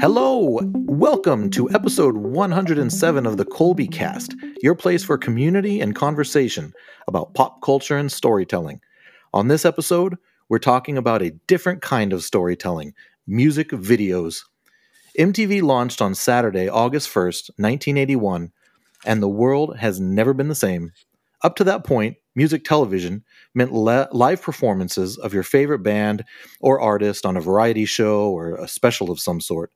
Hello, welcome to episode 107 of the Colby Cast, your place for community and conversation about pop culture and storytelling. On this episode, we're talking about a different kind of storytelling music videos. MTV launched on Saturday, August 1st, 1981, and the world has never been the same. Up to that point, music television meant le- live performances of your favorite band or artist on a variety show or a special of some sort.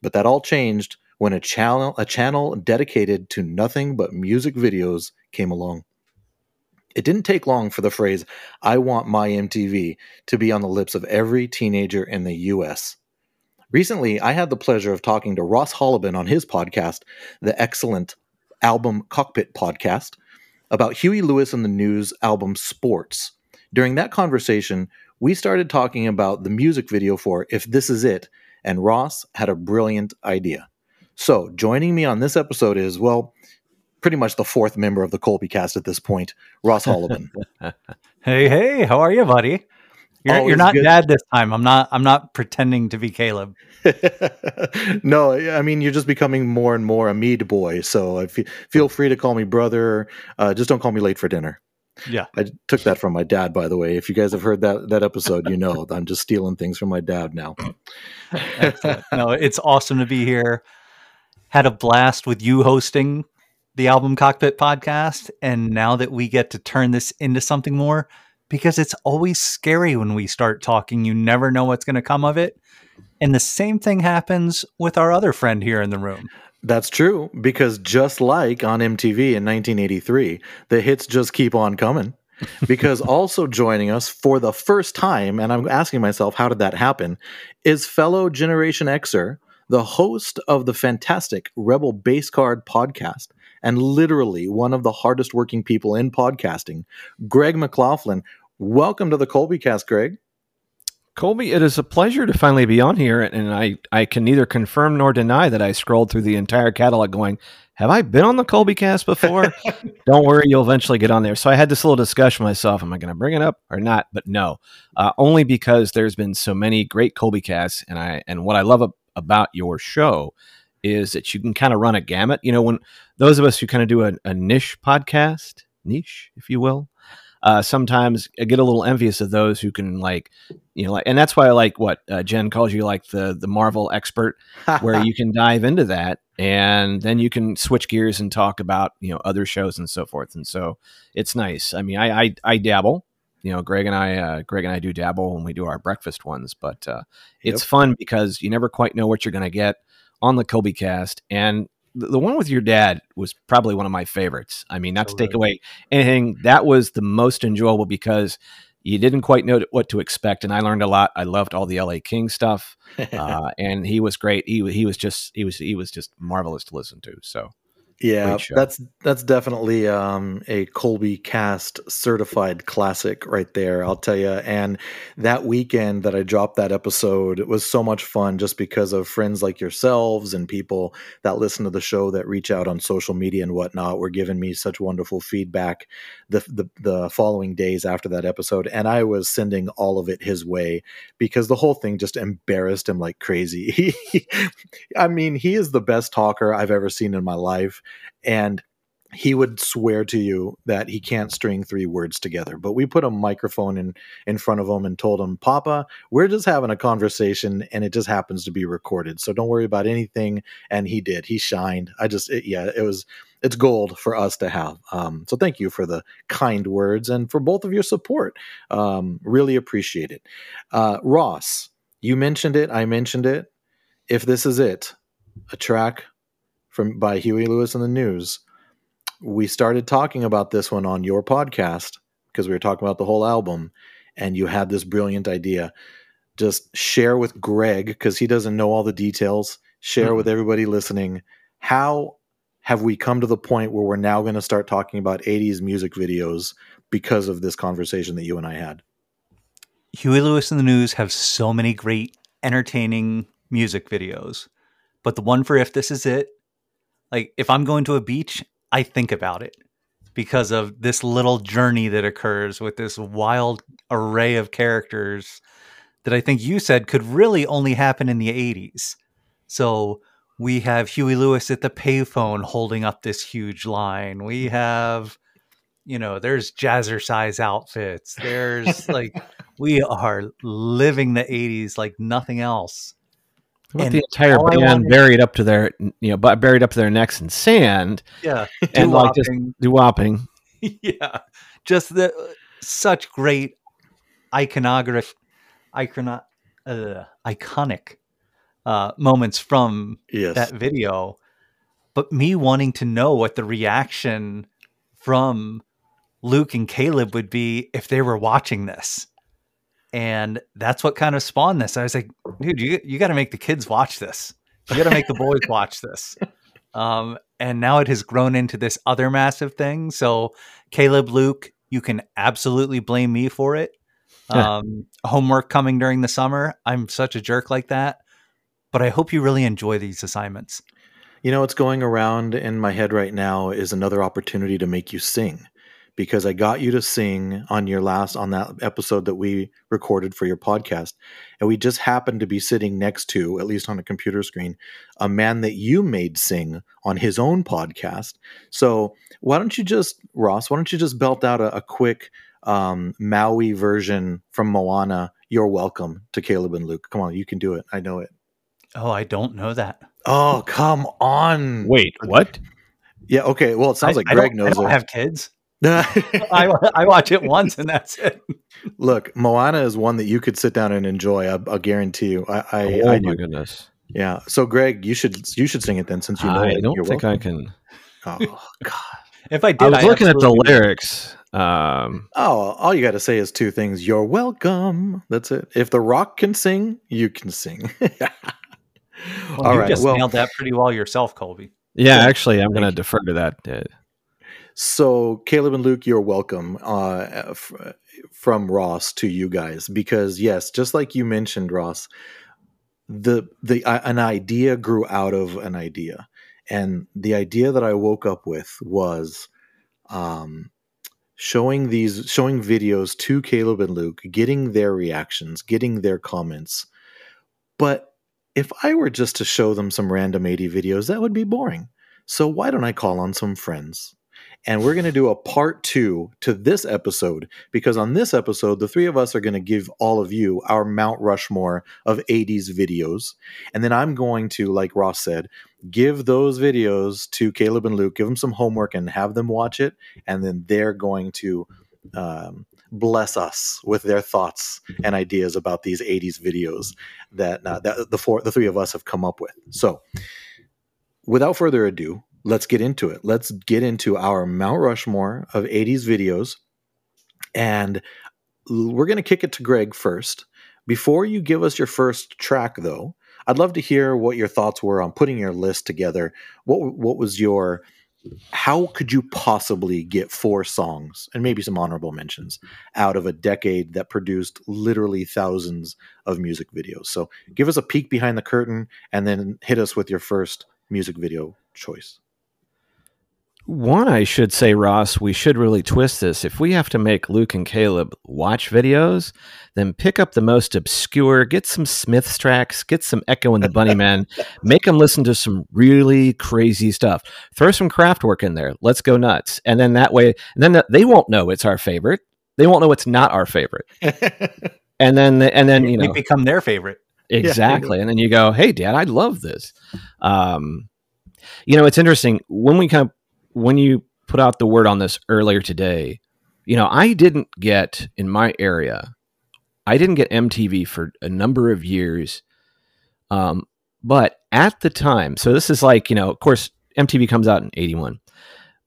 But that all changed when a channel a channel dedicated to nothing but music videos came along. It didn't take long for the phrase I want my MTV to be on the lips of every teenager in the US. Recently, I had the pleasure of talking to Ross Hollebon on his podcast, the excellent Album Cockpit podcast, about Huey Lewis and the News album Sports. During that conversation, we started talking about the music video for If This Is It and Ross had a brilliant idea. So, joining me on this episode is, well, pretty much the fourth member of the Colby cast at this point, Ross Hollebon. hey, hey, how are you, buddy? You're, you're not good. dad this time. I'm not. I'm not pretending to be Caleb. no, I mean you're just becoming more and more a mead boy. So feel free to call me brother. Uh, just don't call me late for dinner. Yeah, I took that from my dad, by the way. If you guys have heard that that episode, you know I'm just stealing things from my dad now. no, it's awesome to be here. Had a blast with you hosting the Album Cockpit podcast, and now that we get to turn this into something more, because it's always scary when we start talking. You never know what's going to come of it. And the same thing happens with our other friend here in the room. That's true because just like on MTV in 1983, the hits just keep on coming. because also joining us for the first time, and I'm asking myself, how did that happen, is fellow Generation Xer, the host of the fantastic Rebel Base Card podcast, and literally one of the hardest working people in podcasting, Greg McLaughlin. Welcome to the Colby Cast, Greg. Colby, it is a pleasure to finally be on here, and I, I can neither confirm nor deny that I scrolled through the entire catalog going, Have I been on the Colby cast before? Don't worry, you'll eventually get on there. So I had this little discussion myself Am I going to bring it up or not? But no, uh, only because there's been so many great Colby casts, and, I, and what I love about your show is that you can kind of run a gamut. You know, when those of us who kind of do a, a niche podcast, niche, if you will, uh, sometimes I get a little envious of those who can like, you know, like, and that's why I like what uh, Jen calls you like the the Marvel expert, where you can dive into that and then you can switch gears and talk about you know other shows and so forth. And so it's nice. I mean, I I, I dabble. You know, Greg and I, uh, Greg and I do dabble when we do our breakfast ones, but uh, it's yep. fun because you never quite know what you're going to get on the Colby Cast, and the one with your dad was probably one of my favorites. I mean, not oh, to take away anything, that was the most enjoyable because you didn't quite know what to expect, and I learned a lot. I loved all the LA King stuff, uh, and he was great. He he was just he was he was just marvelous to listen to. So yeah, that's that's definitely um, a Colby Cast certified classic right there. I'll tell you. And that weekend that I dropped that episode, it was so much fun just because of friends like yourselves and people that listen to the show that reach out on social media and whatnot were giving me such wonderful feedback the the, the following days after that episode, and I was sending all of it his way because the whole thing just embarrassed him like crazy. I mean, he is the best talker I've ever seen in my life and he would swear to you that he can't string three words together. But we put a microphone in in front of him and told him, "Papa, we're just having a conversation, and it just happens to be recorded. So don't worry about anything." And he did. He shined. I just, it, yeah, it was. It's gold for us to have. Um, so thank you for the kind words and for both of your support. Um, really appreciate it. Uh, Ross, you mentioned it. I mentioned it. If this is it, a track from by Huey Lewis and the News. We started talking about this one on your podcast because we were talking about the whole album, and you had this brilliant idea. Just share with Greg because he doesn't know all the details. Share mm-hmm. with everybody listening how have we come to the point where we're now going to start talking about 80s music videos because of this conversation that you and I had? Huey Lewis and the News have so many great, entertaining music videos. But the one for If This Is It like if I'm going to a beach, I think about it because of this little journey that occurs with this wild array of characters that I think you said could really only happen in the 80s. So we have Huey Lewis at the payphone holding up this huge line. We have, you know, there's jazzercise outfits. There's like, we are living the 80s like nothing else. With the entire band wanted, buried up to their, you know, buried up to their necks in sand. Yeah, and like just doo-wopping. yeah, just the such great iconography, icon, uh, iconic uh, moments from yes. that video. But me wanting to know what the reaction from Luke and Caleb would be if they were watching this. And that's what kind of spawned this. I was like, dude, you, you got to make the kids watch this. You got to make the boys watch this. Um, and now it has grown into this other massive thing. So, Caleb, Luke, you can absolutely blame me for it. Um, homework coming during the summer. I'm such a jerk like that but I hope you really enjoy these assignments. You know, what's going around in my head right now is another opportunity to make you sing because I got you to sing on your last on that episode that we recorded for your podcast. And we just happened to be sitting next to, at least on a computer screen, a man that you made sing on his own podcast. So why don't you just, Ross, why don't you just belt out a, a quick um, Maui version from Moana? You're welcome to Caleb and Luke. Come on, you can do it. I know it. Oh, I don't know that. Oh, come on. Wait, what? Yeah, okay. Well, it sounds I, like Greg knows. I don't it. have kids. I, I watch it once and that's it. Look, Moana is one that you could sit down and enjoy. I, will guarantee you. I, I, oh I my goodness. Yeah. So, Greg, you should you should sing it then, since you know I it. don't You're think welcome. I can. Oh God! if I did, I was looking at the lyrics. Um, oh, all you got to say is two things. You're welcome. That's it. If The Rock can sing, you can sing. Well, All you right. just well, nailed that pretty well yourself, Colby. Yeah, actually, I'm going to defer to that. So, Caleb and Luke, you're welcome uh, f- from Ross to you guys because, yes, just like you mentioned, Ross, the the uh, an idea grew out of an idea, and the idea that I woke up with was um, showing these showing videos to Caleb and Luke, getting their reactions, getting their comments, but if I were just to show them some random 80 videos, that would be boring. So why don't I call on some friends? And we're going to do a part two to this episode because on this episode, the three of us are going to give all of you our Mount Rushmore of 80s videos. And then I'm going to, like Ross said, give those videos to Caleb and Luke, give them some homework and have them watch it. And then they're going to um, bless us with their thoughts and ideas about these 80s videos that, uh, that the four the three of us have come up with. So, without further ado, let's get into it. Let's get into our Mount Rushmore of 80s videos and we're going to kick it to Greg first. Before you give us your first track though, I'd love to hear what your thoughts were on putting your list together. What what was your how could you possibly get four songs and maybe some honorable mentions out of a decade that produced literally thousands of music videos? So give us a peek behind the curtain and then hit us with your first music video choice. One, I should say, Ross, we should really twist this. If we have to make Luke and Caleb watch videos, then pick up the most obscure, get some Smiths tracks, get some Echo and the Bunnymen, make them listen to some really crazy stuff. Throw some Kraftwerk in there. Let's go nuts. And then that way, and then they won't know it's our favorite. They won't know it's not our favorite. and then, and then you know, become their favorite. Exactly. Yeah. And then you go, "Hey, Dad, I love this." Um, you know, it's interesting when we kind of when you put out the word on this earlier today, you know, I didn't get in my area, I didn't get MTV for a number of years. Um, but at the time, so this is like, you know, of course, MTV comes out in 81.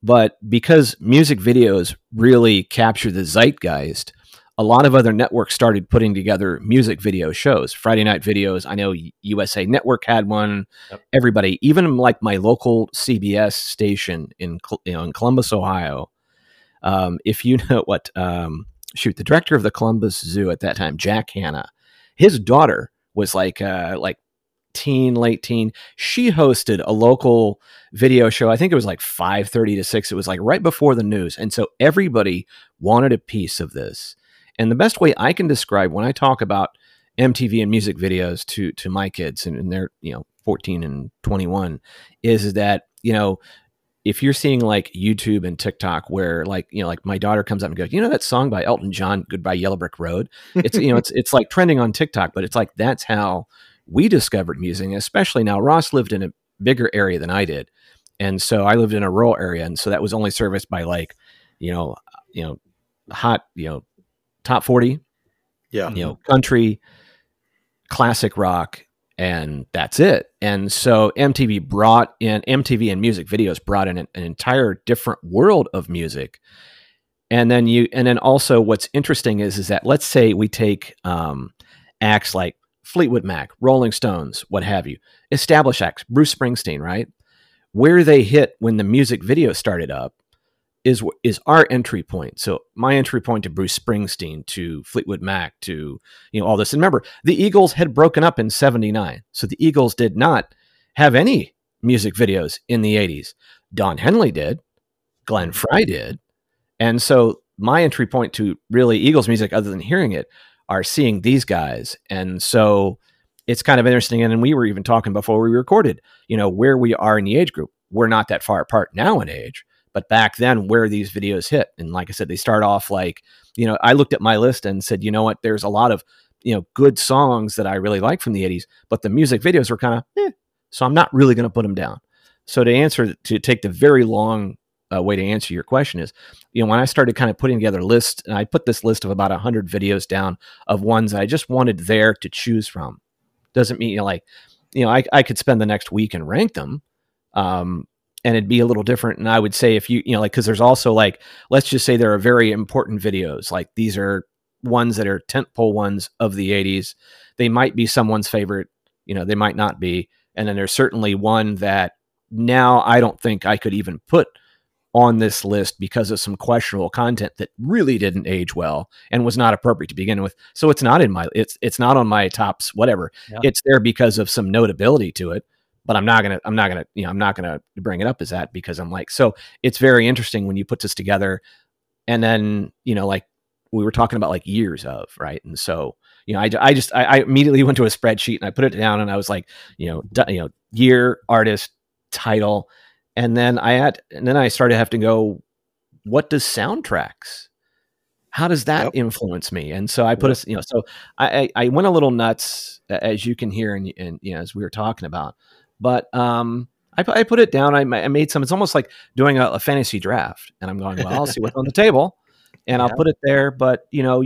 But because music videos really capture the zeitgeist, a lot of other networks started putting together music video shows, Friday night videos. I know USA Network had one. Yep. Everybody, even like my local CBS station in you know in Columbus, Ohio. Um, if you know what, um, shoot, the director of the Columbus Zoo at that time, Jack Hanna, his daughter was like uh, like teen, late teen. She hosted a local video show. I think it was like 5:30 to 6. It was like right before the news. And so everybody wanted a piece of this. And the best way I can describe when I talk about MTV and music videos to to my kids and, and they're, you know, 14 and 21 is, that, you know, if you're seeing like YouTube and TikTok where like, you know, like my daughter comes up and goes, you know, that song by Elton John, Goodbye Yellow Brick Road. It's, you know, it's, it's like trending on TikTok, but it's like, that's how we discovered music, especially now Ross lived in a bigger area than I did. And so I lived in a rural area. And so that was only serviced by like, you know, you know, hot, you know, top 40, Yeah. you know, country, classic rock, and that's it. And so MTV brought in MTV and music videos brought in an, an, entire different world of music. And then you, and then also what's interesting is, is that let's say we take um, acts like Fleetwood Mac, Rolling Stones, what have you, established acts, Bruce Springsteen, right? Where they hit when the music video started up is is our entry point. So my entry point to Bruce Springsteen, to Fleetwood Mac, to you know all this. And remember, the Eagles had broken up in '79, so the Eagles did not have any music videos in the '80s. Don Henley did, Glenn Frey did, and so my entry point to really Eagles music, other than hearing it, are seeing these guys. And so it's kind of interesting. And we were even talking before we recorded, you know, where we are in the age group. We're not that far apart now in age but back then where these videos hit and like i said they start off like you know i looked at my list and said you know what? There's a lot of you know good songs that i really like from the 80s but the music videos were kind of eh, so i'm not really going to put them down. So to answer to take the very long uh, way to answer your question is you know when i started kind of putting together lists, and i put this list of about 100 videos down of ones i just wanted there to choose from. Doesn't mean you know like you know i, I could spend the next week and rank them um, and it'd be a little different. And I would say if you, you know, like, cause there's also like, let's just say there are very important videos. Like these are ones that are tentpole ones of the 80s. They might be someone's favorite, you know, they might not be. And then there's certainly one that now I don't think I could even put on this list because of some questionable content that really didn't age well and was not appropriate to begin with. So it's not in my it's it's not on my tops whatever. Yeah. It's there because of some notability to it but I'm not gonna I'm not gonna you know I'm not gonna bring it up as that because I'm like so it's very interesting when you put this together, and then you know like we were talking about like years of right, and so you know I, I just I, I immediately went to a spreadsheet and I put it down and I was like you know d- you know year artist title, and then I had and then I started having to go what does soundtracks how does that yep. influence me? And so I put us, you know, so I, I went a little nuts as you can hear and, and you know, as we were talking about, but um, I, I, put it down. I, I, made some. It's almost like doing a, a, fantasy draft, and I'm going, well, I'll see what's on the table, and yeah. I'll put it there. But you know,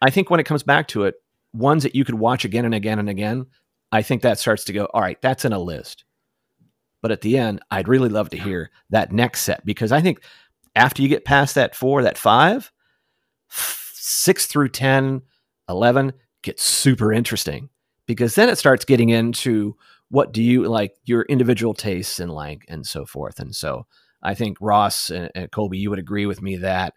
I think when it comes back to it, ones that you could watch again and again and again, I think that starts to go. All right, that's in a list. But at the end, I'd really love to hear that next set because I think after you get past that four, that five, six through 10, 11 gets super interesting because then it starts getting into what do you like your individual tastes and like and so forth. And so i think ross and, and, colby you would agree with me that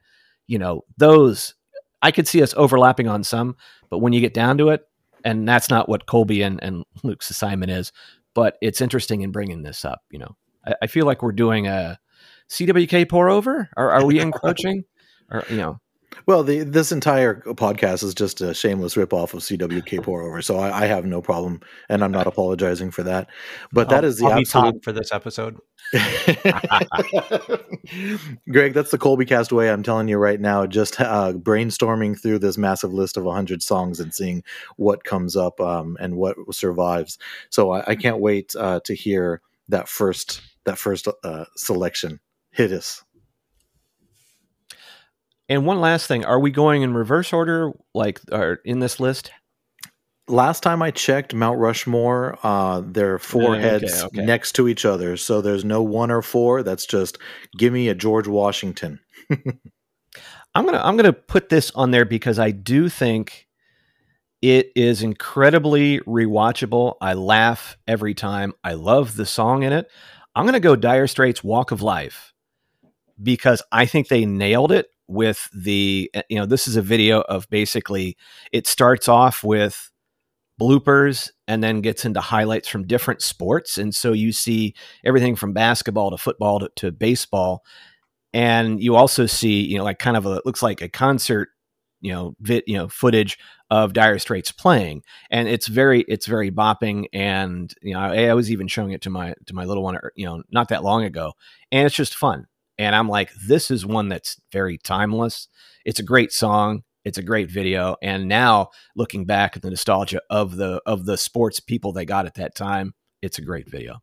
you know those i could see us overlapping on some but when you get down to it and that's not what colby and, and luke's assignment is but it's interesting in bringing this up you know. I, I feel like we're doing a cwk pour over? Are, are we encroaching? Or you know well, the, this entire podcast is just a shameless ripoff of CWK pour over, so I, I, have no problem, and I'm not apologizing for that. But that I'll, is the I'll absolute for this episode. Greg, that's the Colby Cast way. I'm telling you right now, just uh, brainstorming through this massive list of 100 songs and seeing what comes up um, and what survives. So I, I can't wait uh, to hear that first that first uh, selection. Hit us. And one last thing, are we going in reverse order, like or in this list? Last time I checked Mount Rushmore, uh, there are four okay, heads okay. next to each other, so there's no one or four. That's just give me a George Washington. I'm gonna I'm gonna put this on there because I do think it is incredibly rewatchable. I laugh every time. I love the song in it. I'm gonna go Dire Straits "Walk of Life" because I think they nailed it with the eh, you know this is a video of basically it starts off with bloopers and then gets into highlights from different sports. And so you see everything from basketball to football to, to baseball. And you also see, you know, like kind of a, it looks like a concert, you know, you know, footage of Dire Straits playing. And it's very, it's very bopping. And, you know, I, I was even showing it to my, to my little one, you know, not that long ago. And it's just fun. And I'm like, this is one that's very timeless. It's a great song. It's a great video. And now looking back at the nostalgia of the of the sports people they got at that time it's a great video.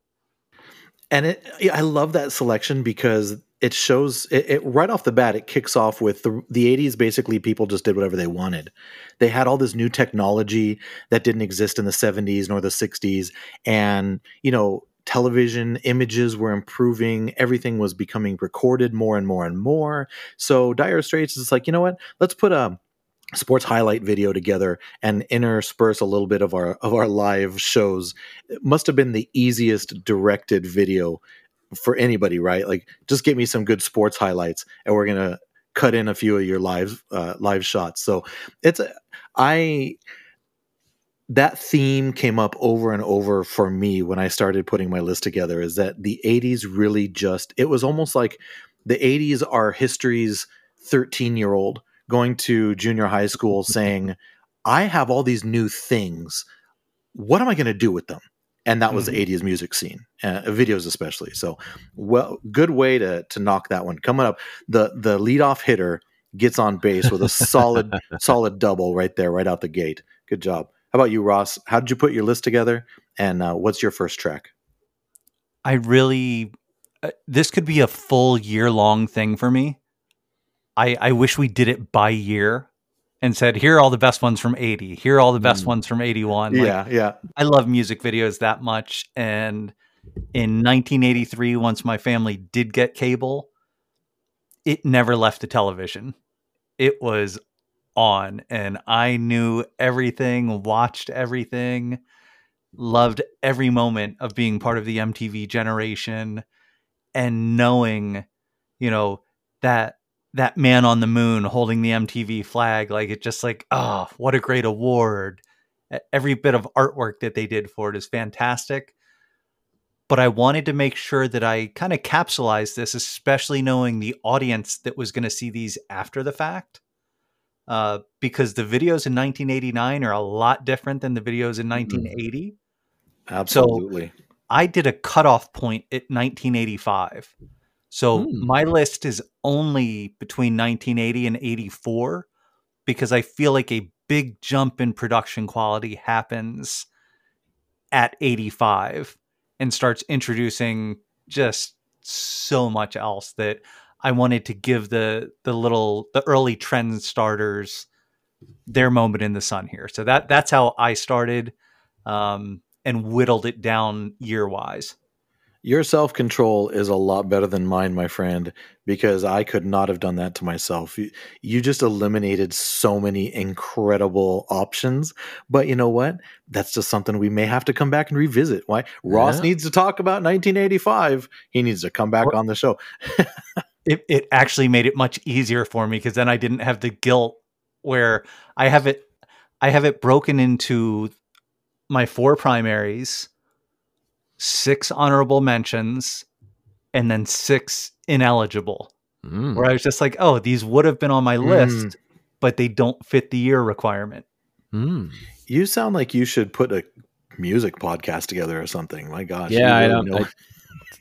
And it i love that selection because it shows it, it, right off the bat it kicks off with the, the 80s basically people just did whatever they wanted. They had all this new technology that didn't exist in the 70s nor the 60s and you know television images were improving. Everything was becoming recorded more and more and more. So dire straits is like you know what? Let's put a sports highlight video together and intersperse a little bit of our of our live shows. It must have been the easiest directed video for anybody right? Like just give me some good sports highlights and we're gonna cut in a few of your live uh, live shots. So it's i that theme came up over and over for me when i started putting my list together is that the 80s really just it was almost like the 80s are history's 13 year old going to junior high school saying, I have all these new things. What am I going to do with them? And that was mm-hmm. the 80s music scene, uh, videos especially. So, well, good way to to knock that one. Coming up, the the leadoff hitter gets on base with a solid solid double right there, right out the gate. Good job. How about you, Ross? How did you put your list together? And uh, what's your first track? I really, uh, this could be a full year long thing for me. I, I wish we did it by year and said, here are all the best ones from 80. Here are all the best mm. ones from 81. Like, yeah, yeah. I love music videos that much. And in 1983, once my family did get cable, it never left the television. It was on, and I knew everything, watched everything, loved every moment of being part of the MTV generation and knowing, you know, that that man on the moon holding the MTV flag. Like it just like, oh, what a great award. Every bit of artwork that they did for it is fantastic. But I wanted to make sure that I kind of capsulized this, especially knowing the audience that was going to see these after the fact. Uh, because the videos in 1989 are a lot different than the videos in 1980. Mm-hmm. Absolutely. So I did a cutoff point at 1985 so mm. my list is only between 1980 and 84 because I feel like a big jump in production quality happens at 85 and starts introducing just so much else that I wanted to give the the little the early trend starters their moment in the sun here. So that that's how I started um, and whittled it down year wise. Your self control is a lot better than mine, my friend, because I could not have done that to myself. You, you, just eliminated so many incredible options. But you know what? That's just something we may have to come back and revisit. Why? Ross needs to talk about 1985. He needs to come back or, on the show. it, it actually made it much easier for me because then I didn't have the guilt where I have it. I have it broken into my four primaries six honorable mentions, and then six ineligible. Mm. Where I was just like, oh, these would have been on my list, mm. but they don't fit the year requirement. Mm. You sound like you should put a music podcast together or something. My gosh. Yeah, I don't know.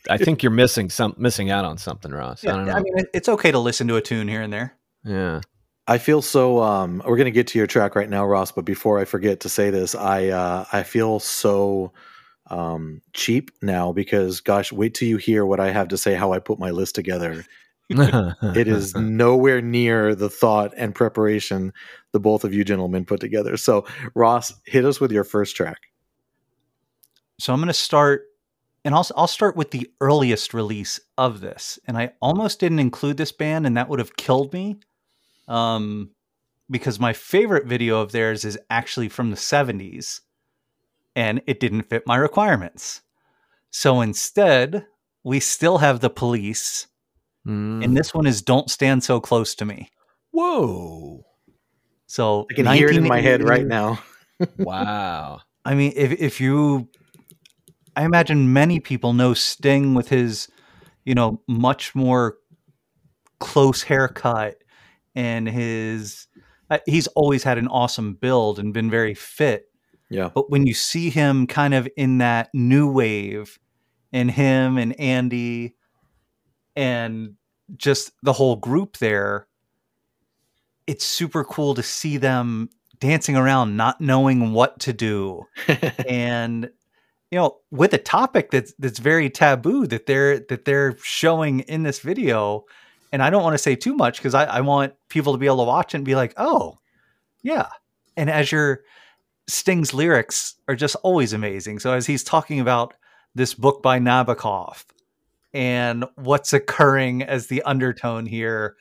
I, I, think you're missing some missing out on something, Ross. Yeah, I, I mean, it's okay to listen to a tune here and there. Yeah. I feel so. Um, we're gonna get to your track right now, Ross. But before I forget to say this, I uh, I feel so um, cheap now because, gosh, wait till you hear what I have to say how I put my list together. it is nowhere near the thought and preparation the both of you gentlemen put together. So, Ross, hit us with your first track. So I'm going to start, and I'll I'll start with the earliest release of this, and I almost didn't include this band, and that would have killed me, um, because my favorite video of theirs is actually from the '70s, and it didn't fit my requirements. So instead, we still have the police. Mm. And this one is Don't Stand So Close to Me. Whoa. So I can hear it in my head right now. wow. I mean, if if you, I imagine many people know Sting with his, you know, much more close haircut and his. Uh, he's always had an awesome build and been very fit. Yeah. But when you see him kind of in that new wave, and him and Andy, and just the whole group there, it's super cool to see them dancing around, not knowing what to do, and you know, with a topic that's that's very taboo that they're that they're showing in this video. And I don't want to say too much because I, I want people to be able to watch it and be like, oh, yeah. And as your Sting's lyrics are just always amazing. So as he's talking about this book by Nabokov and what's occurring as the undertone here,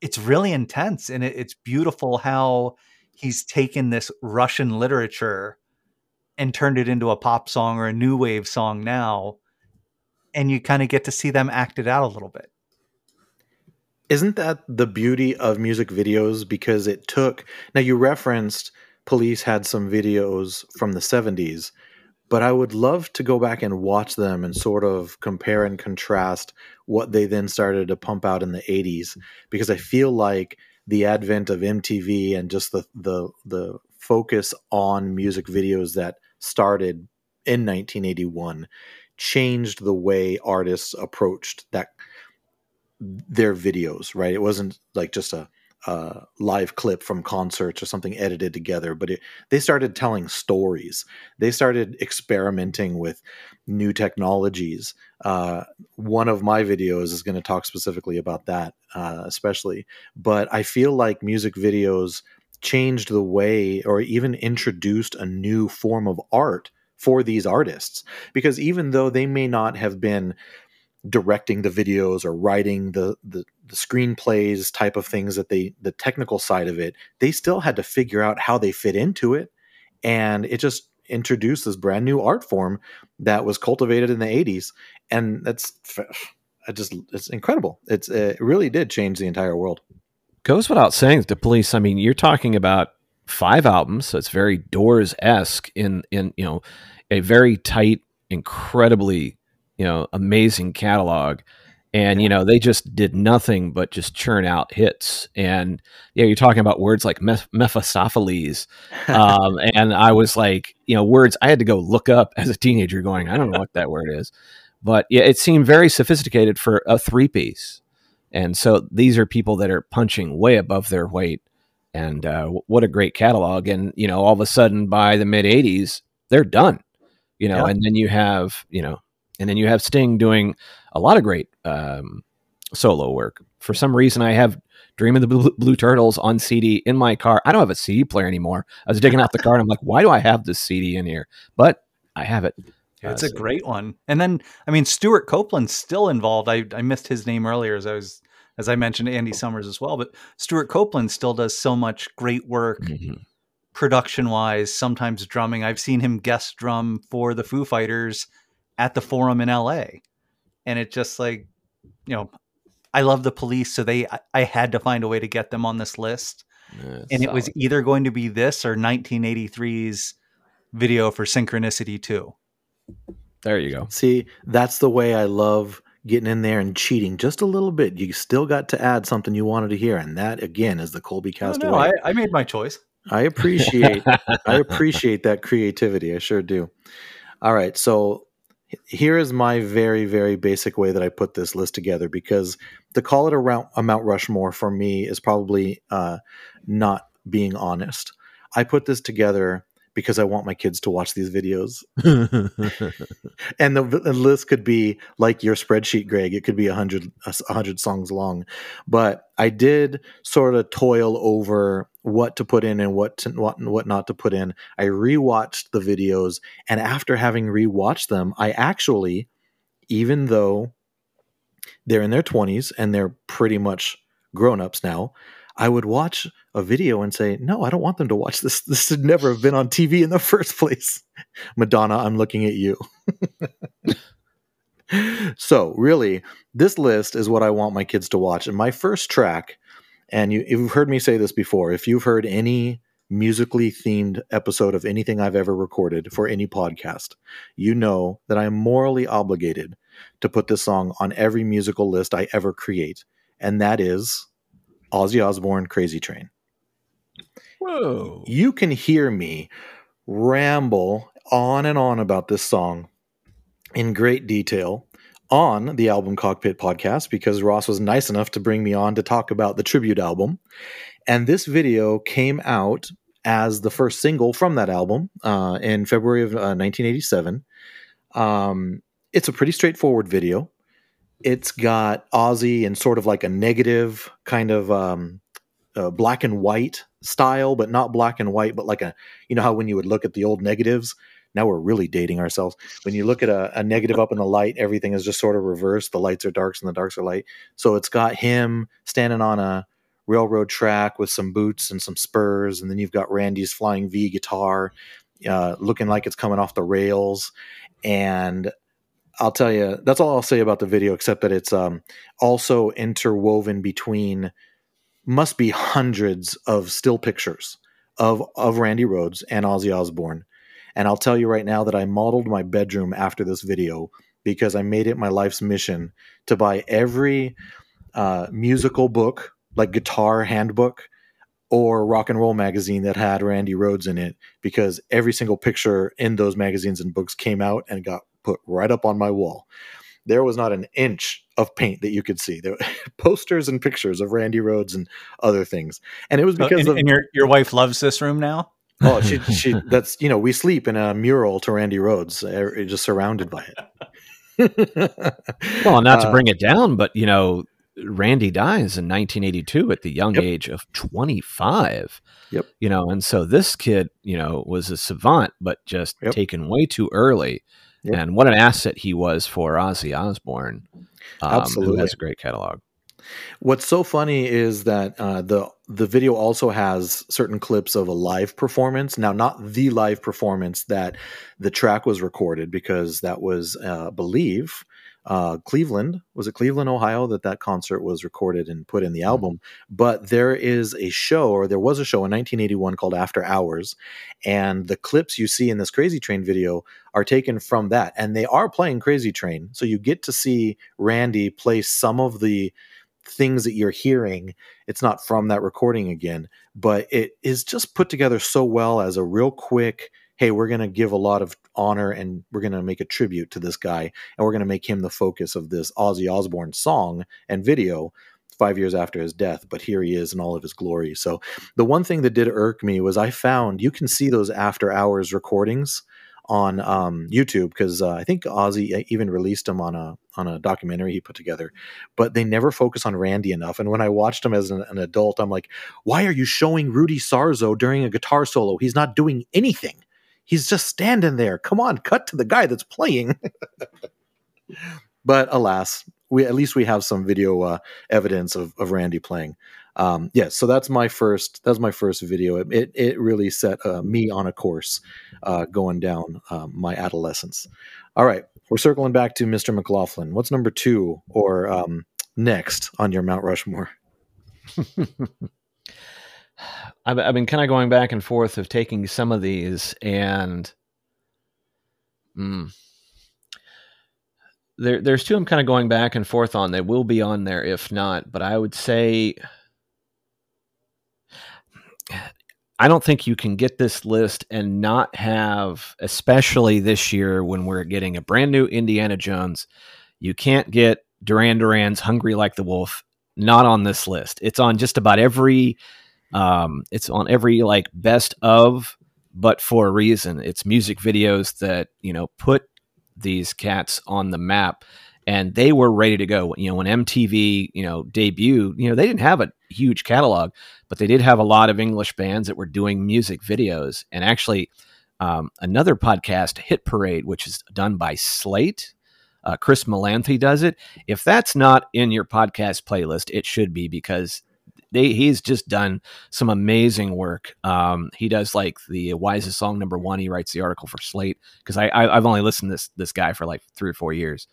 it's really intense and it, it's beautiful how he's taken this Russian literature and turned it into a pop song or a new wave song now. And you kind of get to see them act it out a little bit. Isn't that the beauty of music videos? Because it took, now you referenced Police had some videos from the 70s, but I would love to go back and watch them and sort of compare and contrast what they then started to pump out in the 80s because I feel like the advent of MTV and just the the the focus on music videos that started in 1981 changed the way artists approached that their videos right? It wasn't like just a, a live clip from concerts or something edited together but it, they started telling stories. They started experimenting with new technologies. Uh, one of my videos is going to talk specifically about that uh, especially but i feel like music videos changed the way or even introduced a new form of art for these artists. Because even though they may not have been directing the videos or writing the, the the screenplays type of things that they the technical side of it they still had to figure out how they fit into it. And it just introduced this brand new art form that was cultivated in the 80s and that's I just it's incredible. It's it really did change the entire world goes without saying that the police i mean you're talking about five albums so it's very doors-esque in in you know a very tight incredibly you know amazing catalog. And you know they just did nothing but just churn out hits. And yeah you're talking about words like Meph- mephistopheles. Um, and i was like you know words i had to go look up as a teenager going i don't know what that word is. But yeah it seemed very sophisticated for a three piece and so these are people that are punching way above their weight and uh, what a great catalog and you know all of a sudden by the mid 80s they're done you know Yeah. and then you have you know and then you have Sting doing a lot of great um, solo work. For some reason, I have Dream of the Blue, Blue Turtles on CD in my car. I don't have a CD player anymore. I was digging out the car and I'm like, why do I have this CD in here? But I have it. It's Uh, a so- great one. And then, I mean, Stewart Copeland's still involved. I, I missed his name earlier as I was, as I mentioned, Andy Summers as well. But Stewart Copeland still does so much great work Mhm. production wise, sometimes drumming. I've seen him guest drum for the Foo Fighters at the Forum in LA. And it just like, you know, I love the police. So they, I, I had to find a way to get them on this list. Yeah, And it was either going to be this or 1983's video for Synchronicity 2. there you go. See, that's the way I love getting in there and cheating just a little bit. You still got to add something you wanted to hear, and that again is the Colby Oh, Cast no, way. I, I made my choice. I appreciate I appreciate that creativity. I sure do. All right, so here is my very very basic way that I put this list together because to call it a, Mount, a Mount Rushmore for me is probably uh, not being honest. I put this together because I want my kids to watch these videos, and the, the list could be like your spreadsheet, Greg. It could be a hundred a hundred songs long, but I did sort of toil over what to put in and what to, what what not to put in. I rewatched the videos, and after having rewatched them, I actually, even though they're in their twenties and they're pretty much grown ups now, I would watch a video and say, "No, I don't want them to watch this. This should never have been on TV in the first place." Madonna, I'm looking at you. so, really, this list is what I want my kids to watch. And my first track, and you, you've heard me say this before, if you've heard any musically themed episode of anything I've ever recorded for any podcast, you know that I am morally obligated to put this song on every musical list I ever create, and that is Ozzy Osbourne Crazy Train. Whoa. You can hear me ramble on and on about this song in great detail on the Album Cockpit podcast because Ross was nice enough to bring me on to talk about the tribute album. And this video came out as the first single from that album uh, in February of uh, 1987. Um, it's a pretty straightforward video. It's got Ozzy in sort of like a negative kind of um, uh, black and white style, but not black and white, but like a, you know, how when you would look at the old negatives, now we're really dating ourselves. When you look at a, a negative up in the light, everything is just sort of reversed. The lights are darks and the darks are light. So it's got him standing on a railroad track with some boots and some spurs, and then you've got Randy's flying V guitar, uh, looking like it's coming off the rails. And I'll tell you, that's all I'll say about the video, except that it's um, also interwoven between must be hundreds of still pictures of of Randy Rhoads and Ozzy Osbourne and I'll tell you right now that I modeled my bedroom after this video because I made it my life's mission to buy every uh, musical book, like guitar handbook or rock and roll magazine that had Randy Rhoads in it, because every single picture in those magazines and books came out and got put right up on my wall. There was not an inch of paint that you could see. There were posters and pictures of Randy Rhoads and other things, and it was because and, of, and your your wife loves this room now. Oh, she she that's you know we sleep in a mural to Randy Rhoads, uh, just surrounded by it. well, not to uh, bring it down, but you know, Randy dies in 1982 at the young yep. age of 25. Yep. You know, and so this kid, you know, was a savant, but just yep. taken way too early. Yep. And what an asset he was for Ozzy Osbourne, um, Absolutely. has a great catalog. What's so funny is that uh, the the video also has certain clips of a live performance. Now, not the live performance that the track was recorded, because that was, uh, believe, uh, Cleveland. Was it Cleveland, Ohio, that that concert was recorded and put in the mm-hmm. album? But there is a show, or there was a show in 1981 called After Hours, and the clips you see in this Crazy Train video are taken from that, and they are playing Crazy Train, so you get to see Randy play some of the things that you're hearing it's not from that recording again but it is just put together so well as a real quick hey we're going to give a lot of honor and we're going to make a tribute to this guy and we're going to make him the focus of this ozzy osbourne song and video five years after his death but here he is in all of his glory so the one thing that did irk me was i found you can see those after hours recordings on um, YouTube because uh, I think Ozzy even released them on a on a documentary he put together, but they never focus on Randy enough. And when I watched him as an, an adult, I'm like, why are you showing Rudy Sarzo during a guitar solo? He's not doing anything. He's just standing there. Come on, cut to the guy that's playing. but alas, we at least we have some video uh, evidence of, of Randy playing um, yeah, so that's my first. That's my first video. It it, it really set uh, me on a course uh, going down uh, my adolescence. All right, we're circling back to Mr. McLaughlin. What's number two or um, next on your Mount Rushmore? I've, I've been kind of going back and forth of taking some of these and. Mm, there, there's two I'm kind of going back and forth on. They will be on there if not, but I would say I don't think you can get this list and not have, especially this year when we're getting a brand new Indiana Jones, you can't get Duran Duran's Hungry Like the Wolf not on this list. It's on just about every um, it's on every like best of, but for a reason. It's music videos that, you know, put these cats on the map and they were ready to go. You know, when MTV, you know, debuted, you know, they didn't have a huge catalog, but they did have a lot of English bands that were doing music videos. And actually, um, another podcast, Hit Parade, which is done by Slate. Uh, Chris Molanphy does it. If that's not in your podcast playlist, it should be because they, he's just done some amazing work. Um, he does like the wisest song number one. He writes the article for Slate because I, I have only listened to this this guy for like three or four years,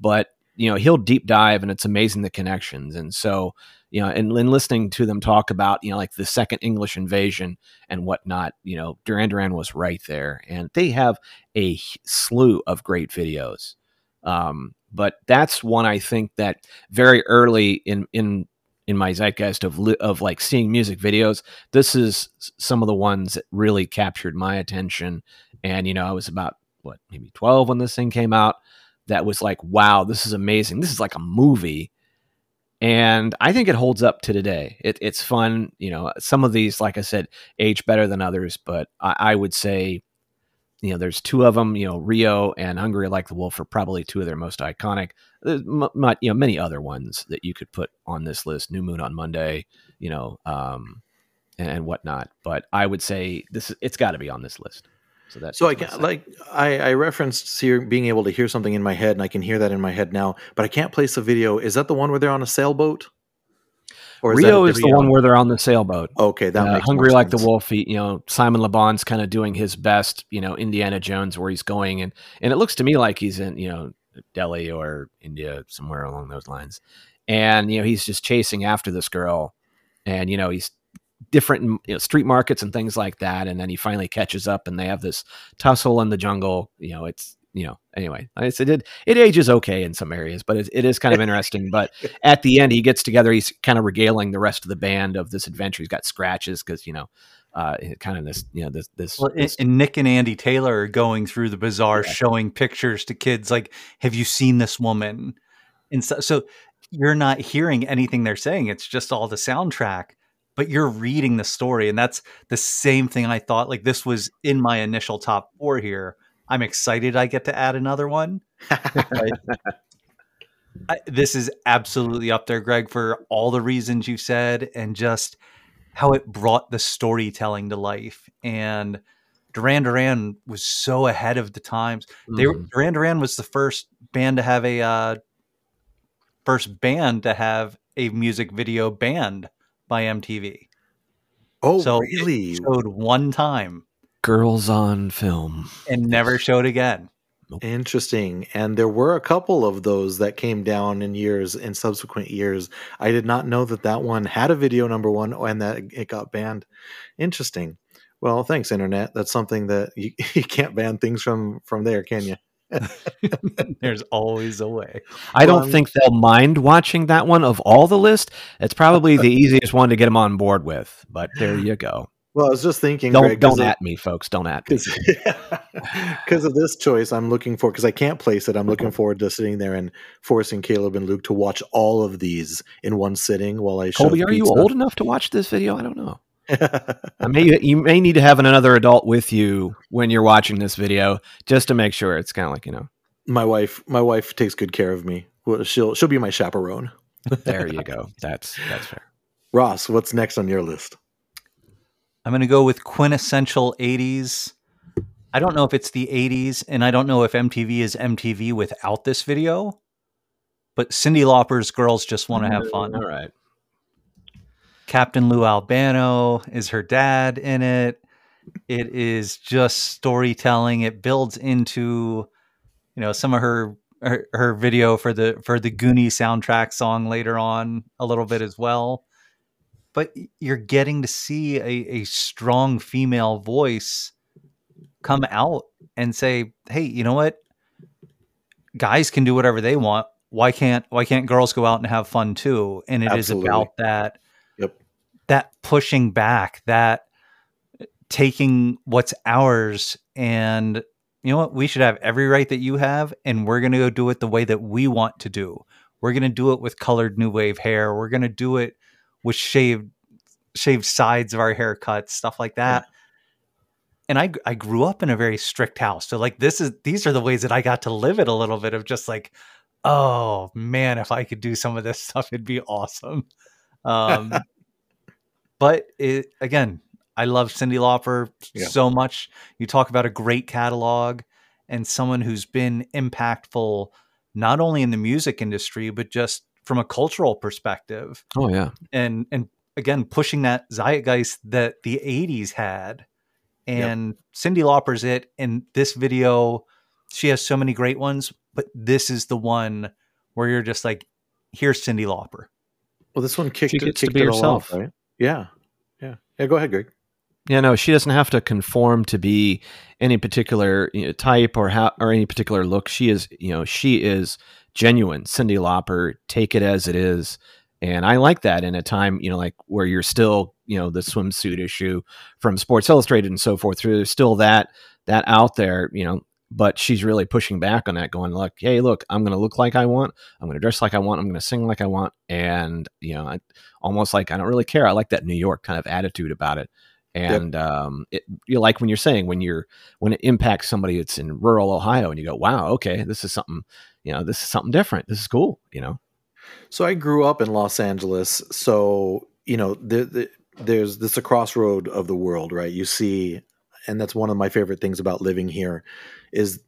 but you know he'll deep dive and it's amazing the connections and so you know and, and listening to them talk about you know like the second english invasion and whatnot you know duran duran was right there and they have a slew of great videos um, but that's one i think that very early in in in my zeitgeist of of like seeing music videos this is some of the ones that really captured my attention and you know i was about what maybe 12 when this thing came out that was like wow this is amazing this is like a movie and I think it holds up to today. It, it's fun, you know. Some of these, like I said, age better than others, but I, I, would say, you know, there's two of them. You know, Rio and Hungry Like the Wolf are probably two of their most iconic. There's m- m- you know many other ones that you could put on this list. New Moon on Monday, you know, um, and, and whatnot. But I would say this it's got to be on this list. So that's so I can like I, I referenced hear, being able to hear something in my head, and I can hear that in my head now, but I can't place the video. Is that the one where they're on a sailboat? Or is Rio is the one where they're on the sailboat. Okay, that uh, hungry like the wolf. He, you know, Simon Le Bon's kind of doing his best. You know, Indiana Jones where he's going, and and it looks to me like he's in you know Delhi or India somewhere along those lines, and you know he's just chasing after this girl, and you know he's different you know, street markets and things like that. And then he finally catches up, and they have this tussle in the jungle. You know, it's you know anyway I said it it ages okay in some areas but it, it is kind of interesting but at the end he gets together he's kind of regaling the rest of the band of this adventure. He's got scratches because you know uh, kind of this you know this this, well, this and nick and andy taylor are going through the bazaar yeah. showing pictures to kids like have you seen this woman? And so, so you're not hearing anything they're saying. It's just all the soundtrack but you're reading the story and that's the same thing i thought like this was in my initial top four here i'm excited i get to add another one I, this is absolutely up there greg for all the reasons you said and just how it brought the storytelling to life and duran duran was so ahead of the times mm. they were, duran duran was the first band to have a uh, first band to have a music video banned by MTV. Oh, so really? showed one time. Girls on film. And never showed again. Nope. Interesting. And there were a couple of those that came down in years, in subsequent years. I did not know that that one had a video number one and that it got banned. Interesting. Well, thanks, internet. That's something that you, you can't ban things from from there, can you? There's always a way. I don't um, think they'll mind watching that one of all the list. It's probably the easiest one to get them on board with. But there you go. Well, I was just thinking. Don't Greg, don't at me, folks. Don't at me. Because of this choice, I'm looking for because I can't place it. I'm looking forward to sitting there and forcing Caleb and Luke to watch all of these in one sitting while I. Colby, are you old enough to watch this video? I don't know. I may you may need to have another adult with you when you're watching this video just to make sure it's kind of like you know. My wife, my wife takes good care of me. She'll she'll be my chaperone. there you go. That's that's fair. Ross, what's next on your list? I'm going to go with quintessential 80s. I don't know if it's the 80s, and I don't know if MTV is MTV without this video, but Cyndi Lauper's Girls Just Want to Have Fun. All right. Captain Lou Albano is her dad in it. It is just storytelling. It builds into, you know, some of her, her her, video for the for the Goonie soundtrack song later on a little bit as well. But you're getting to see a, a strong female voice come out and say, "Hey, you know what? Guys can do whatever they want. Why can't why can't girls go out and have fun too?" And it Absolutely. is about that yep. that pushing back, that uh, taking what's ours and you know what we should have every right that you have and we're going to go do it the way that we want to do we're going to do it with colored new wave hair we're going to do it with shaved shaved sides of our haircuts stuff like that yeah. and I, I grew up in a very strict house so like this is these are the ways that i got to live it a little bit of just like oh man if i could do some of this stuff it'd be awesome um but it, again, I love Cyndi Lauper yeah. so much. You talk about a great catalog and someone who's been impactful not only in the music industry but just from a cultural perspective. Oh yeah. And and again pushing that zeitgeist that the 80s had. And yep. Cyndi Lauper's it and this video she has so many great ones, but this is the one where you're just like, here's Cyndi Lauper. Well, this one kicked, She it, gets to kicked be it all herself. off, right? Yeah, yeah, yeah. Go ahead, Greg. Yeah, no, she doesn't have to conform to be any particular you know, type or how or any particular look. She is, you know, she is genuine. Cyndi Lauper, take it as it is, and I like that in a time, you know, like where you're still, you know, the swimsuit issue from Sports Illustrated and so forth. There's still that that out there, you know, but she's really pushing back on that, going, look, hey, look, I'm going to look like I want, I'm going to dress like I want, I'm going to sing like I want, and you know, I, almost like I don't really care. I like that New York kind of attitude about it and um, it, you like when you're saying when you're when it impacts somebody that's in rural Ohio, and you go, "Wow, okay, this is something, you know, this is something different. This is cool," you know. So I grew up in Los Angeles, so you know, the, the, there's this a crossroad of the world, right? You see, and that's one of my favorite things about living here, is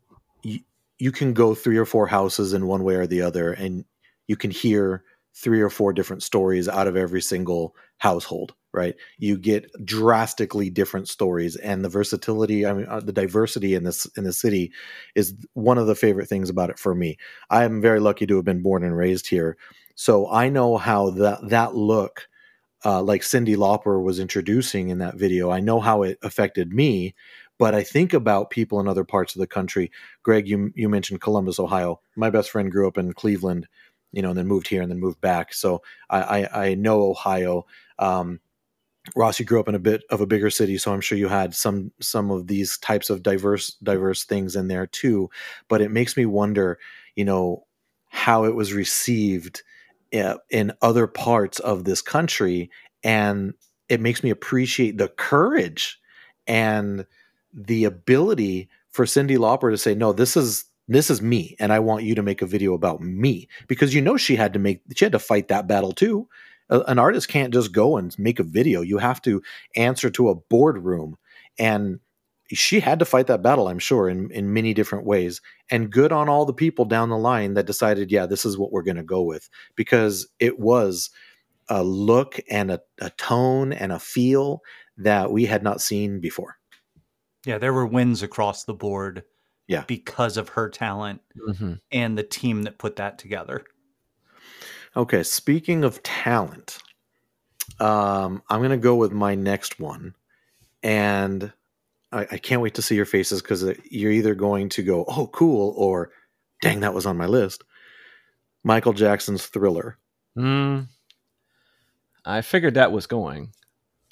you, you can go three or four houses in one way or the other, and you can hear three or four different stories out of every single household right? You get drastically different stories and the versatility i mean uh, the diversity in this in the city is one of the favorite things about it for me. I am very lucky to have been born and raised here so i know how that that look uh, like cyndi lauper was introducing in that video i know how it affected me but i think about people in other parts of the country. Greg you you mentioned columbus ohio. My best friend grew up in cleveland you know and then moved here and then moved back so i i, I know ohio. Um, Ross, you grew up in a bit of a bigger city, so I'm sure you had some some of these types of diverse diverse things in there too. But it makes me wonder, you know, how it was received uh, in other parts of this country, and it makes me appreciate the courage and the ability for Cyndi Lauper to say, "No, this is this is me, and I want you to make a video about me," because you know she had to make she had to fight that battle too an artist can't just go and make a video. You have to answer to a boardroom. And she had to fight that battle, I'm sure, in, in many different ways. And good on all the people down the line that decided, yeah, this is what we're going to go with because it was a look and a, a tone and a feel that we had not seen before. Yeah, there were wins across the board. Yeah. Because of her talent Mm-hmm. and the team that put that together. Okay, speaking of talent, um, I'm going to go with my next one. And I, I can't wait to see your faces because you're either going to go, oh, cool, or dang, that was on my list. Michael Jackson's Thriller. Mm, I figured that was going.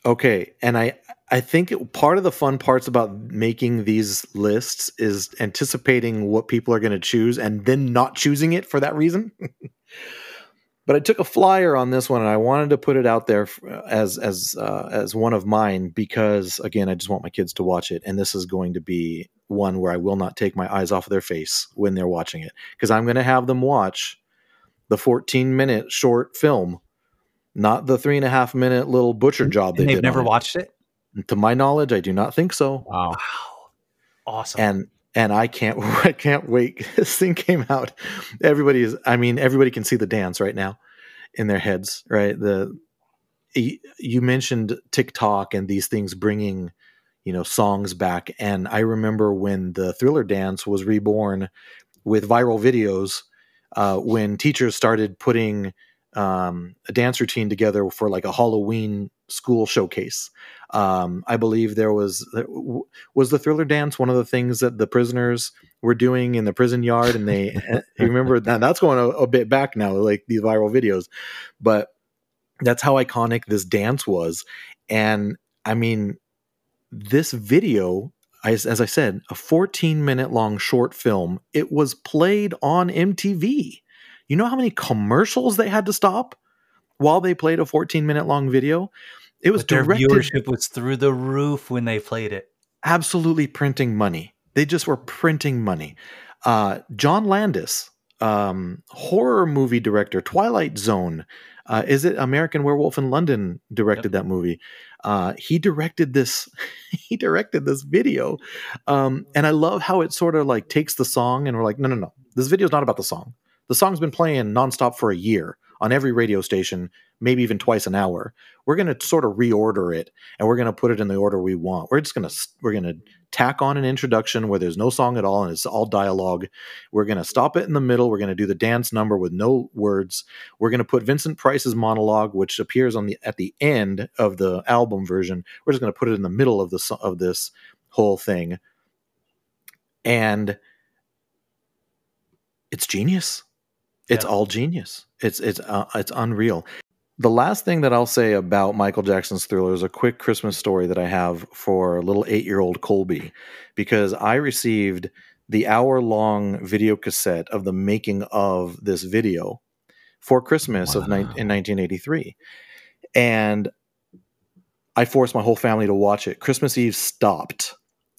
Okay, and I I think it, part of the fun parts about making these lists is anticipating what people are going to choose and then not choosing it for that reason. but I took a flyer on this one and I wanted to put it out there as as uh, as one of mine because again I just want my kids to watch it and this is going to be one where I will not take my eyes off of their face when they're watching it because I'm going to have them watch the 14 minute short film, not the three and a half minute little butcher job they And they've never on it. watched it. To my knowledge, I do not think so. Wow. Wow, awesome! And and I can't I can't wait. This thing came out. Everybody is. I mean, everybody can see the dance right now in their heads. Right. The you mentioned TikTok and these things bringing you know songs back, and I remember when the Thriller dance was reborn with viral videos. Uh, when teachers started putting um, a dance routine together for like a Halloween school showcase. Um, I believe there was was the Thriller dance one of the things that the prisoners were doing in the prison yard, and they you remember that that's going a, a bit back now, like these viral videos, but that's how iconic this dance was, and I mean, this video. As, as I said, a 14 minute long short film. It was played on MTV. You know how many commercials they had to stop while they played a 14 minute long video? It was their viewership was through the roof when they played it. absolutely printing money. They just were printing money. Uh, John Landis, um, horror movie director, Twilight Zone. Uh, is it American Werewolf in London directed that movie? Uh, he directed this. he directed this video, um, and I love how it sort of like takes the song and we're like, no, no, no. This video is not about the song. The song's been playing nonstop for a year on every radio station, maybe even twice an hour. We're going to sort of reorder it and we're going to put it in the order we want. We're just going to we're going to tack on an introduction where there's no song at all and it's all dialogue. We're going to stop it in the middle. We're going to do the dance number with no words. We're going to put Vincent Price's monologue which appears on the at the end of the album version. We're just going to put it in the middle of the of this whole thing. And it's genius. It's yeah. all genius. It's it's uh, it's unreal. The last thing that I'll say about Michael Jackson's Thriller is a quick Christmas story that I have for little eight year old Colby, because I received the hour long video cassette of the making of this video for Christmas wow. of ni- in 1983. And I forced my whole family to watch it. Christmas Eve stopped.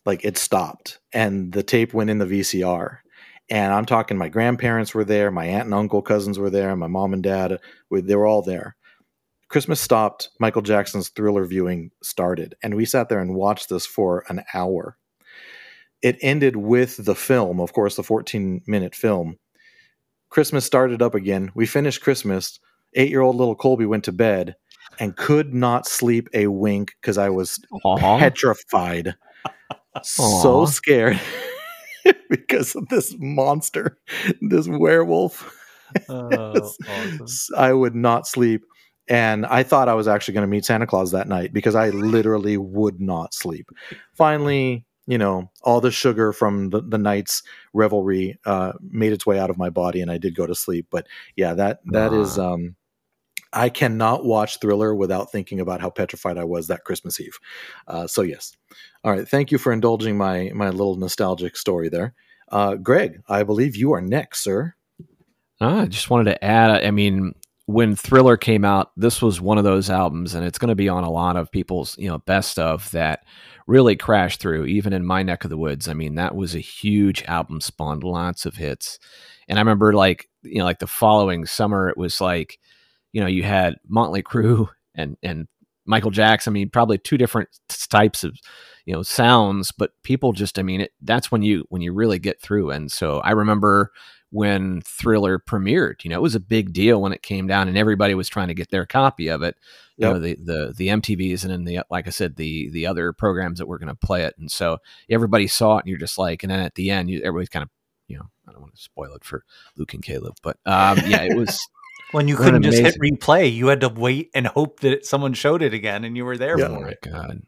Like it stopped. And the tape went in the VCR. And I'm talking my grandparents were there, my aunt and uncle cousins were there, my mom and dad, they were all there. Christmas stopped, Michael Jackson's thriller viewing started, and we sat there and watched this for an hour. It ended with the film, of course, the 14 minute film. Christmas started up again. We finished Christmas. Eight year old little Colby went to bed and could not sleep a wink because I was Aww. petrified. so scared because of this monster, this werewolf. Oh, awesome. I would not sleep and I thought I was actually going to meet Santa Claus that night because I literally would not sleep. Finally, you know, all the sugar from the, the night's revelry uh, made its way out of my body, and I did go to sleep. But yeah, that that is. Um, I cannot watch Thriller without thinking about how petrified I was that Christmas Eve. Uh, so yes, all right. Thank you for indulging my my little nostalgic story there, uh, Greg. I believe you are next, sir. Ah, I just wanted to add. I mean, when Thriller came out, this was one of those albums, and it's going to be on a lot of people's you know best of that really crashed through, even in my neck of the woods. I mean, that was a huge album, spawned lots of hits, and I remember like you know like the following summer, it was like you know you had Motley Crue and and Michael Jackson. I mean, probably two different types of you know sounds, but people just I mean, it, that's when you when you really get through. And so I remember when Thriller premiered. You know, it was a big deal when it came down, and everybody was trying to get their copy of it. You know, the the the MTVs and then the like I said, the the other programs that were going to play it, and so everybody saw it, and you're just like, and then at the end, you, everybody's kind of, you know, I don't want to spoil it for Luke and Caleb, but um, yeah, it was. When you couldn't just hit replay, you had to wait and hope that someone showed it again, and you were there yeah. for. Oh my god!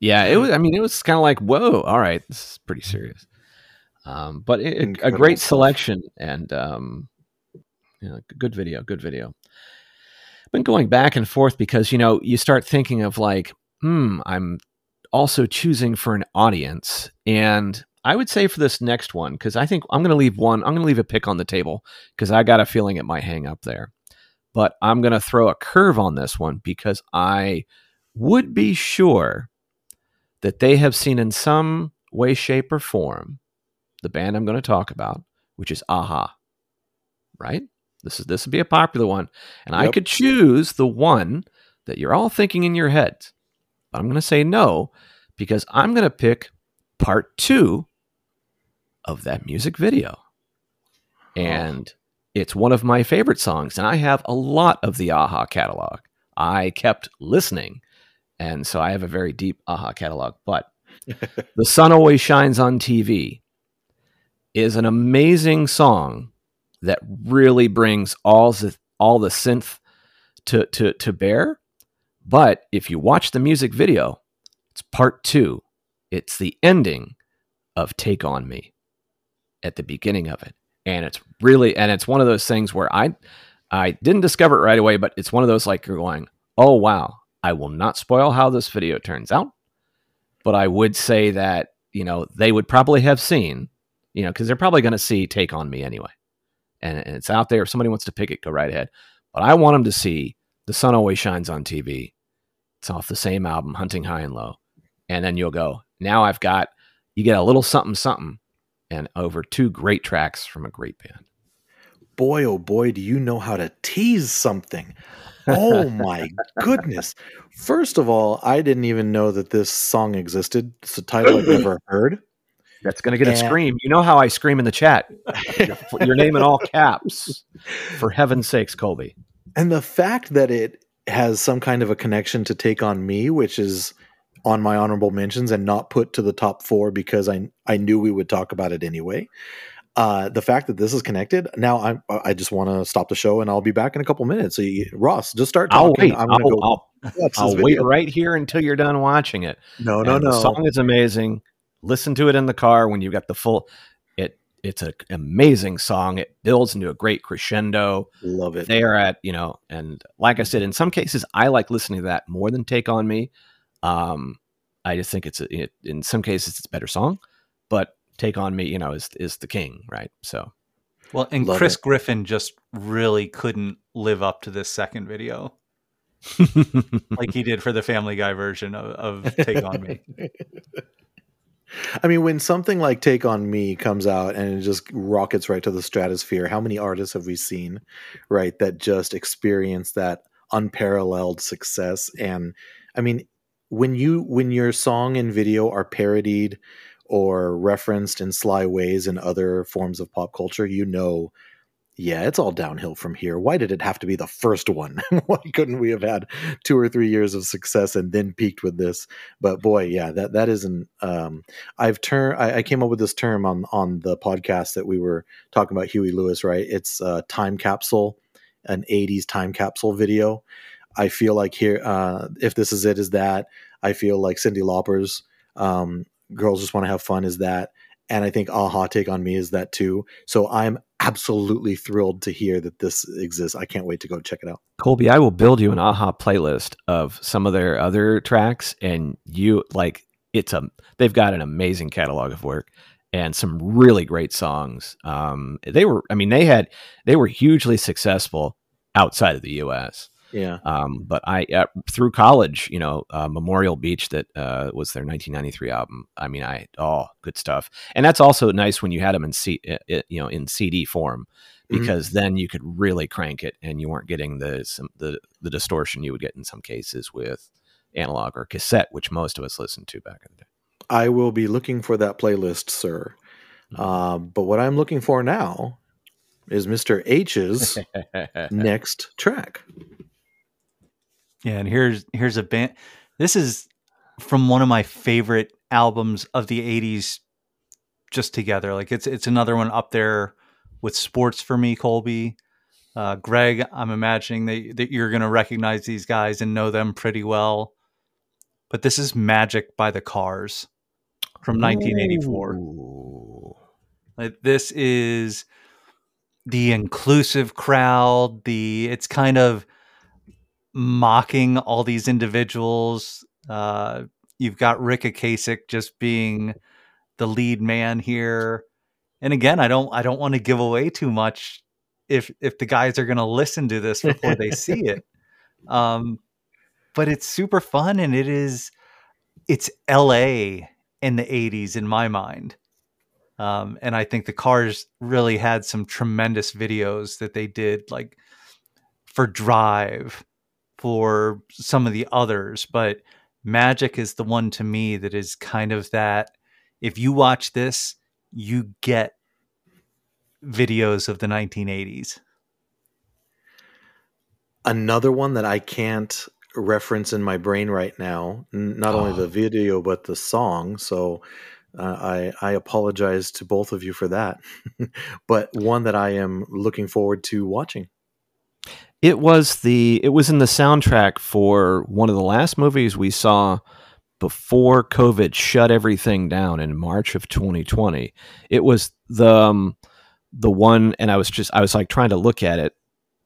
Yeah, it was. I mean, it was kind of like, whoa, all right, this is pretty serious. Um, but it, a great selection and um, you know, good video, good video. Been going back and forth because you know you start thinking of like, hmm, I'm also choosing for an audience, and I would say for this next one because I think I'm going to leave one. I'm going to leave a pick on the table because I got a feeling it might hang up there. But I'm going to throw a curve on this one because I would be sure that they have seen in some way, shape, or form the band I'm going to talk about, which is a-ha. Right? This is this would be a popular one, and yep. I could choose the one that you're all thinking in your head. But I'm going to say no because I'm going to pick part 2 of that music video. Oh. And oh. It's one of my favorite songs and I have a lot of the a-ha catalog. I kept listening and so I have a very deep a-ha catalog, but The Sun Always Shines on TV is an amazing song that really brings all the all the synth to to to bear. But if you watch the music video, it's part two. It's the ending of Take On Me at the beginning of it. And it's really and it's one of those things where I I didn't discover it right away, but it's one of those like you're going, oh wow, I will not spoil how this video turns out. But I would say that, you know, they would probably have seen you know, because they're probably going to see Take On Me anyway. And, and, it's out there. If somebody wants to pick it, go right ahead. But I want them to see The Sun Always Shines on TV. It's off the same album, Hunting High and Low. And then you'll go, now I've got, you get a little something, something, and over two great tracks from a great band. Boy, oh boy, do you know how to tease something. Oh my goodness. First of all, I didn't even know that this song existed. It's a title I've never heard. That's going to get and, a scream. You know how I scream in the chat. your, your name in all caps. For heaven's sakes, Colby. and the fact that it has some kind of a connection to Take on Me, which is on my honorable mentions and not put to the top four because I I knew we would talk about it anyway. Uh, the fact that this is connected now, I I just want to stop the show and I'll be back in a couple minutes. So you, Ross, just start. I'll wait. I'm I'll, gonna go I'll, I'll wait right here until you're done watching it. No, no, And no. The song is amazing. Listen to it in the car when you've got the full. It it's an amazing song. It builds into a great crescendo. Love it. They are at you know, and like I said, in some cases, I like listening to that more than Take on Me. Um, I just think it's a, it, in some cases it's a better song, but Take on Me, you know, is is the king, right? So Well, and Love Chris it. Griffin just really couldn't live up to this second video like he did for the Family Guy version of, of Take on Me. I mean, when something like Take On Me comes out and it just rockets right to the stratosphere, how many artists have we seen, right, that just experience that unparalleled success? And I mean, when you when your song and video are parodied or referenced in sly ways in other forms of pop culture, you know yeah, it's all downhill from here. Why did it have to be the first one? Why couldn't we have had two or three years of success and then peaked with this? But boy, yeah, that that isn't. Um, I've turned. I, I came up with this term on on the podcast that we were talking about Huey Lewis. Right? It's a time capsule, an '80s time capsule video. I feel like here, uh, if this is it, is that I feel like Cyndi Lauper's um, "Girls Just Want to Have Fun" is that, and I think "a-ha Take on Me" is that too. So I'm absolutely thrilled to hear that this exists. I can't wait to go check it out. Colby, I will build you an a-ha playlist of some of their other tracks, and you like it's a they've got an amazing catalog of work and some really great songs. Um, they were, I mean, they had they were hugely successful outside of the U.S. Yeah. Um, but I uh, through college, you know, uh, Memorial Beach that uh, was their 1993 album. I mean, I oh, good stuff. And that's also nice when you had them in C, uh, you know, in CD form Mhm. because then you could really crank it and you weren't getting the some, the the distortion you would get in some cases with analog or cassette, which most of us listened to back in the day. I will be looking for that playlist, sir. Um, but what I'm looking for now is Mr. H's next track. Yeah, and here's here's a band. This is from one of my favorite albums of the '80s. Just together, like it's it's another one up there with sports for me, Colby. Uh, Greg, I'm imagining that that you're going to recognize these guys and know them pretty well. But this is "Magic" by the Cars from 1984. Ooh. Like this is the inclusive crowd. The it's kind of mocking all these individuals. Uh, you've got Ric Ocasek just being the lead man here, and again, I don't I don't want to give away too much if if the guys are going to listen to this before they see it. Um, but it's super fun, and it is it's L.A. in the '80s in my mind. Um, and I think the Cars really had some tremendous videos that they did, like for Drive, for some of the others. But Magic is the one to me that is kind of that. If you watch this, you get videos of the 1980s. Another one that I can't reference in my brain right now, not only Oh. the video, but the song. So uh, I, I apologize to both of you for that. but one that I am looking forward to watching. It was the it was in the soundtrack for one of the last movies we saw before COVID shut everything down in March of 2020. It was the um, the one, and I was just I was like trying to look at it,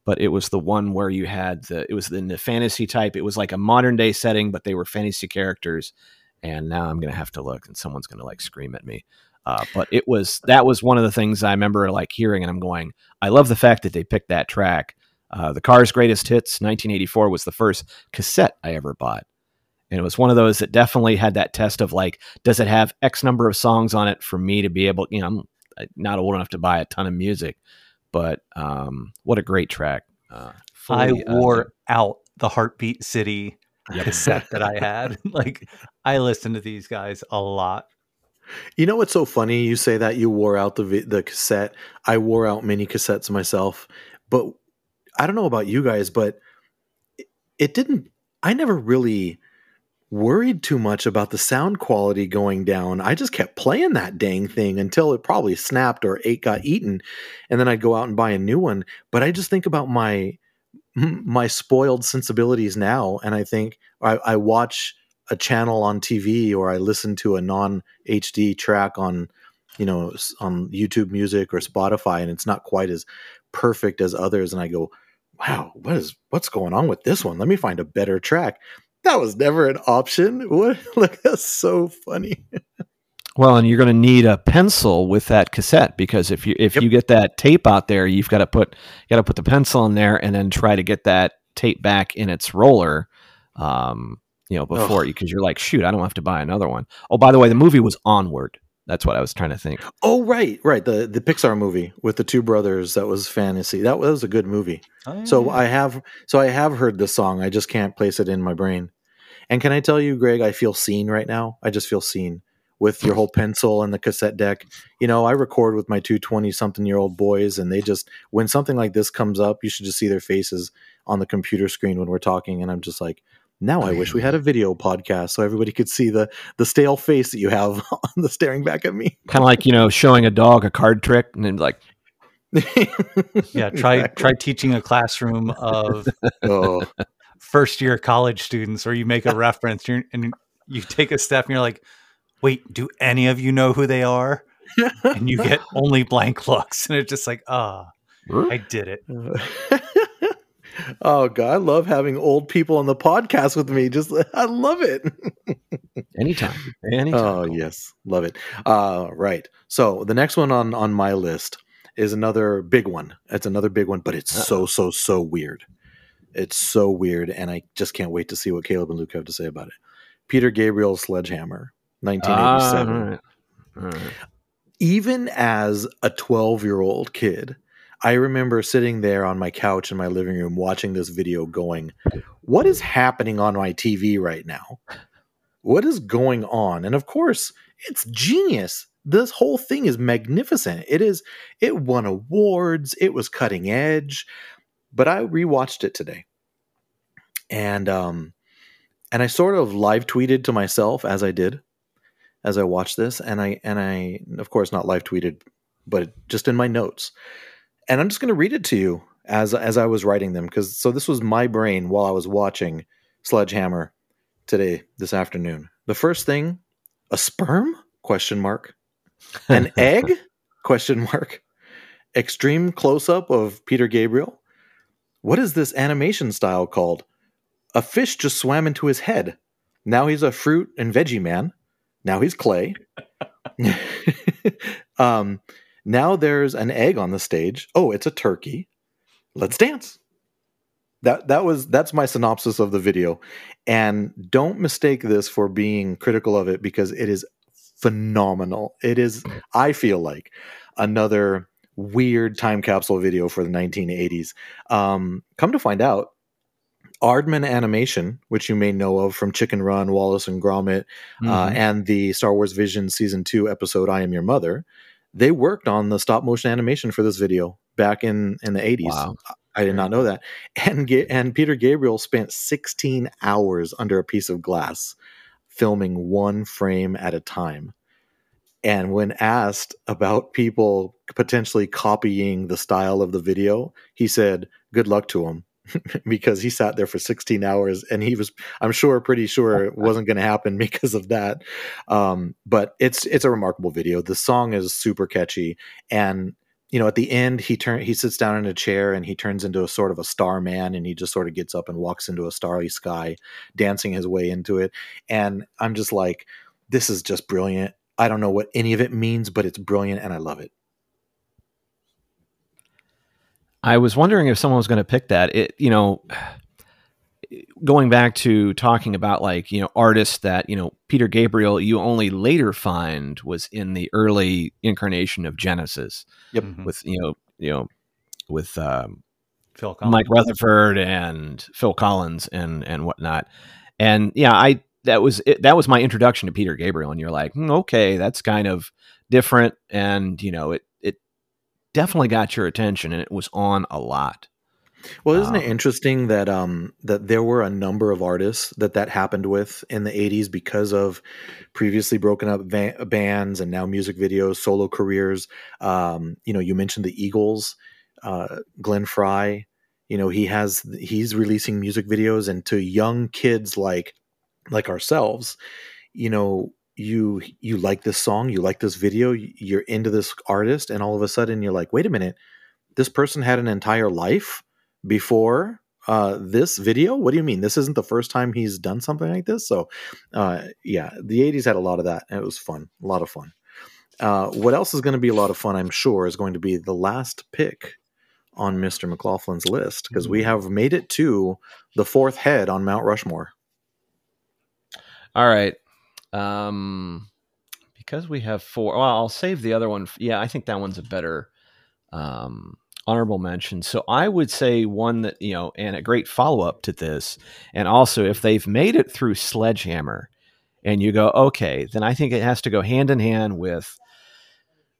but it was the one where you had the it was in the fantasy type. It was like a modern day setting, but they were fantasy characters. And now I'm gonna have to look, and someone's gonna like scream at me. Uh, but it was that was one of the things I remember like hearing, and I'm going, I love the fact that they picked that track. Uh, the Cars' Greatest Hits, 1984, was the first cassette I ever bought. And it was one of those that definitely had that test of like, does it have X number of songs on it for me to be able, you know, I'm uh, not old enough to buy a ton of music, but um, what a great track. Uh, I fully, uh, wore out the Heartbeat City Yep. cassette that I had. like I listened to these guys a lot. You know what's so funny? You say that you wore out the the cassette. I wore out many cassettes myself, but I don't know about you guys, but it, it didn't. I never really worried too much about the sound quality going down. I just kept playing that dang thing until it probably snapped or ate got eaten, and then I'd go out and buy a new one. But I just think about my my spoiled sensibilities now, and I think I, I watch a channel on TV or I listen to a non HD track on you know on YouTube Music or Spotify, and it's not quite as perfect as others, and I go. Wow, what is what's going on with this one? Let me find a better track that was never an option. What? Like that's so funny. well, and you're going to need a pencil with that cassette because if you if yep. you get that tape out there, you've got to put got to put the pencil in there and then try to get that tape back in its roller. Um, you know, before you because you're like, shoot, I don't have to buy another one. Oh, by the way, the movie was Onward. That's what I was trying to think. Oh, right, right. The the Pixar movie with the two brothers that was fantasy. That was a good movie. Oh, yeah. So I have so I have heard the song. I just can't place it in my brain. And can I tell you, Greg, I feel seen right now. I just feel seen with your whole pencil and the cassette deck. You know, I record with my two 20 something year old boys, and they just, when something like this comes up, you should just see their faces on the computer screen when we're talking. And I'm just like, now I wish we had a video podcast so everybody could see the the stale face that you have on the staring back at me. Kind of like you know showing a dog a card trick and then like. yeah, try exactly. try teaching a classroom of oh. first year college students, or you make a reference and you take a step and you're like, "Wait, do any of you know who they are?" and you get only blank looks, and it's just like, "Ah, oh, I did it." Oh god, I love having old people on the podcast with me. Just I love it. anytime. Anytime. Oh yes. Love it. Uh right. So the next one on on my list is another big one. It's another big one, but it's Uh-oh. so so so weird. It's so weird, and I just can't wait to see what Caleb and Luke have to say about it. Peter Gabriel's Sledgehammer, 1987. Uh, all right. All right. Even as a 12 year old kid, I remember sitting there on my couch in my living room watching this video going, What is happening on my TV right now? What is going on? And of course, it's genius. This whole thing is magnificent. It is, it won awards, it was cutting edge. But I rewatched it today. And, um, and I sort of live tweeted to myself as I did, as I watched this, and I and I of course not live tweeted, but just in my notes and I'm just going to read it to you as as I was writing them because so this was my brain while I was watching Sledgehammer today this afternoon. The first thing, a sperm? Question mark. An egg? Question mark. Extreme close up of Peter Gabriel. What is this animation style called? A fish just swam into his head. Now he's a fruit and veggie man. Now he's clay. um, now there's an egg on the stage. Oh, it's a turkey. Let's dance. That that was that's my synopsis of the video. And don't mistake this for being critical of it because it is phenomenal. It is I feel like another weird time capsule video for the 1980s. Um, come to find out, Aardman Animation, which you may know of from Chicken Run, Wallace and Gromit, uh, mm-hmm. uh, and the Star Wars Vision Season 2 episode I Am Your Mother, they worked on the stop motion animation for this video back in in the 80s. Wow. I did not know that. And and Peter Gabriel spent 16 hours under a piece of glass filming one frame at a time. And when asked about people potentially copying the style of the video, he said, "Good luck to them." because he sat there for 16 hours and he was i'm sure pretty sure it wasn't going to happen because of that. Um, but it's it's a remarkable video. The song is super catchy and you know at the end he turn he sits down in a chair and he turns into a sort of a star man and he just sort of gets up and walks into a starry sky dancing his way into it. And i'm just like this is just brilliant. I don't know what any of it means but it's brilliant and i love it I was wondering if someone was going to pick that. It, you know, going back to talking about like you know artists that you know Peter Gabriel, you only later find was in the early incarnation of Genesis. Yep. Mm-hmm. With you know you know with um, Phil Collins. Mike Rutherford and Phil Collins and and whatnot. And yeah, I that was it, that was my introduction to Peter Gabriel. And you're like, mm, okay, that's kind of different. And you know, it definitely got your attention and it was on a lot. Well, isn't Um, it interesting that um that there were a number of artists that that happened with in the 80s because of previously broken up bands and now music videos, solo careers. Um, you know, you mentioned the Eagles, uh, Glenn Frey. You know, he has he's releasing music videos, and to young kids like like ourselves, you know, you you like this song, you like this video, you're into this artist, and all of a sudden you're like, wait a minute, this person had an entire life before uh, this video. What do you mean? This isn't the first time he's done something like this. So, uh, yeah, the '80s had a lot of that, and it was fun, a lot of fun. Uh, what else is going to be a lot of fun? I'm sure is going to be the last pick on Mr. McLaughlin's list because we have made it to the fourth head on Mount Rushmore. All right. Um, because we have four. Well, I'll save the other one. Yeah, I think that one's a better um, honorable mention. So I would say one that you know, and a great follow up to this, and also if they've made it through Sledgehammer, and you go, okay, then I think it has to go hand in hand with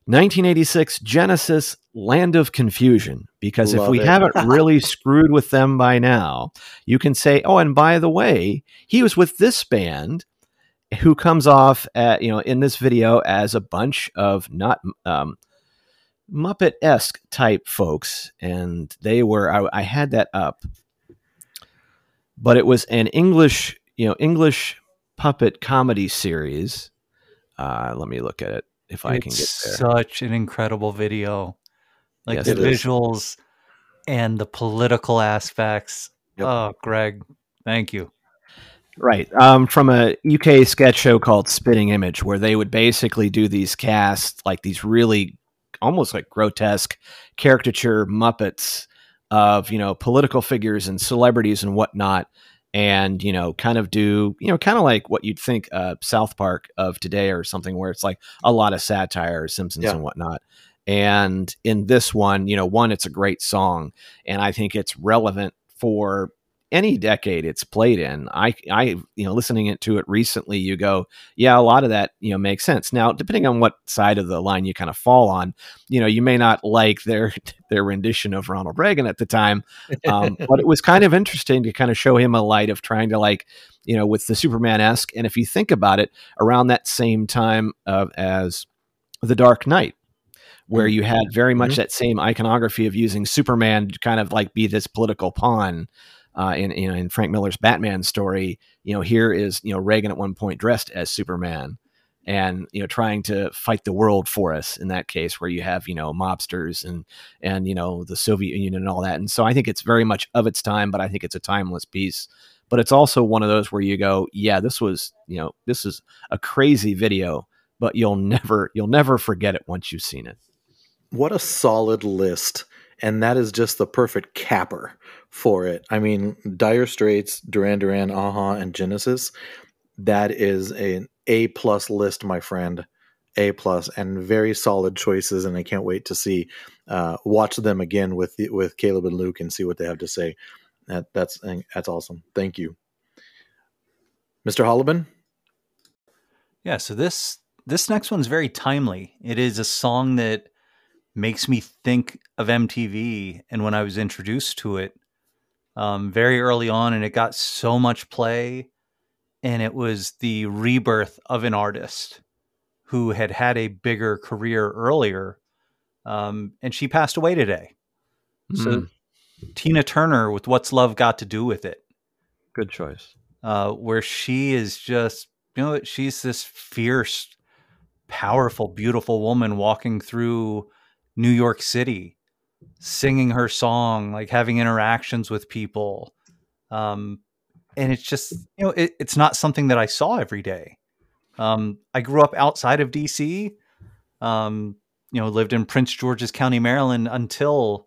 1986 Genesis Land of Confusion. Because if we it. haven't really screwed with them by now, you can say, oh, and by the way, he was with this band who comes off at, you know, in this video as a bunch of not um, Muppet esque type folks. And they were, I, I had that up, but it was an English, you know, English puppet comedy series. Uh, let me look at it if I can get It's there. such an incredible video. Like Yes, the it is. visuals and the political aspects. Yep. Oh, Greg, thank you. Right. Um, from a UK sketch show called Spitting Image, where they would basically do these casts, like these really almost like grotesque caricature Muppets of, you know, political figures and celebrities and whatnot. And, you know, kind of do, you know, kind of like what you'd think uh, South Park of today or something where it's like a lot of satire, Simpsons Yeah. and whatnot. And in this one, you know, one, it's a great song. And I think it's relevant for any decade it's played in i i you know listening it to it recently you go yeah a lot of that you know makes sense now depending on what side of the line you kind of fall on you know you may not like their their rendition of ronald reagan at the time um, but it was kind of interesting to kind of show him a light of trying to like you know with the superman-esque and if you think about it around that same time of as the dark knight where you had very much Mhm. that same iconography of using superman to kind of like be this political pawn uh, in know in Frank Miller's Batman story, you know here is you know Reagan at one point dressed as Superman, and you know trying to fight the world for us in that case where you have you know mobsters and and you know the Soviet Union and all that, and so I think it's very much of its time, but I think it's a timeless piece. But it's also one of those where you go, yeah, this was you know this is a crazy video, but you'll never you'll never forget it once you've seen it. what a solid list and that is just the perfect capper for it. I mean dire straits duran duran a-ha and genesis that is an a plus list my friend. A plus and very solid choices and i can't wait to see uh, watch them again with with caleb and luke and see what they have to say. That that's that's awesome. Thank you. Mr Hollebon Yeah, so this this next one's very timely. It is a song that makes me think of MTV and when I was introduced to it um, very early on, and it got so much play, and it was the rebirth of an artist who had had a bigger career earlier, um, and she passed away today. So Mm, Tina Turner with "What's Love Got to Do with It." good choice. uh, where she is just, you know, she's this fierce, powerful, beautiful woman walking through New York City, singing her song, like having interactions with people. Um, and it's just, you know, it, it's not something that I saw every day. Um, I grew up outside of DC, um, you know, lived in Prince George's County, Maryland until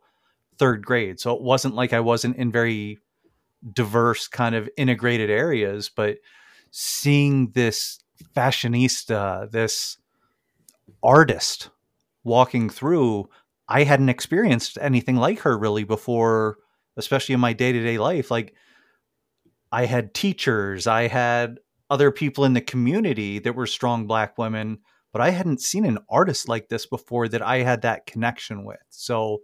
third grade. So it wasn't like I wasn't in very diverse kind of integrated areas, but seeing this fashionista, this artist walking through, I hadn't experienced anything like her really before, especially in my day to day life. Like, I had teachers, I had other people in the community that were strong black women, but I hadn't seen an artist like this before that I had that connection with. So,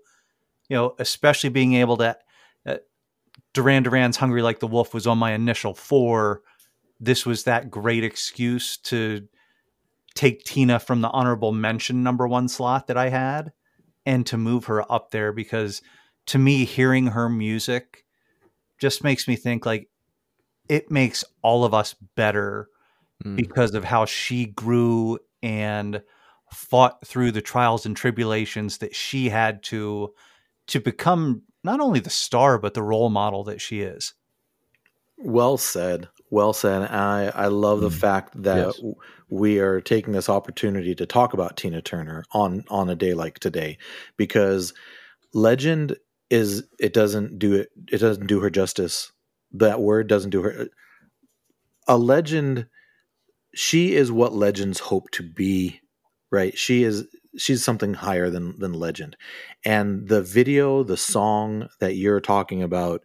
you know, especially being able to uh, Duran Duran's Hungry Like the Wolf was on my initial four, this was that great excuse to take Tina from the honorable mention number one slot that I had and to move her up there because to me, hearing her music just makes me think like it makes all of us better mm. because of how she grew and fought through the trials and tribulations that she had to to become not only the star but the role model that she is. Well said. Well said. I I love the mm. fact that yes. we are taking this opportunity to talk about Tina Turner on on a day like today because legend is it doesn't do it it doesn't do her justice. That word doesn't do her a legend she is what legends hope to be, right? She is she's something higher than than legend. And the video, the song that you're talking about,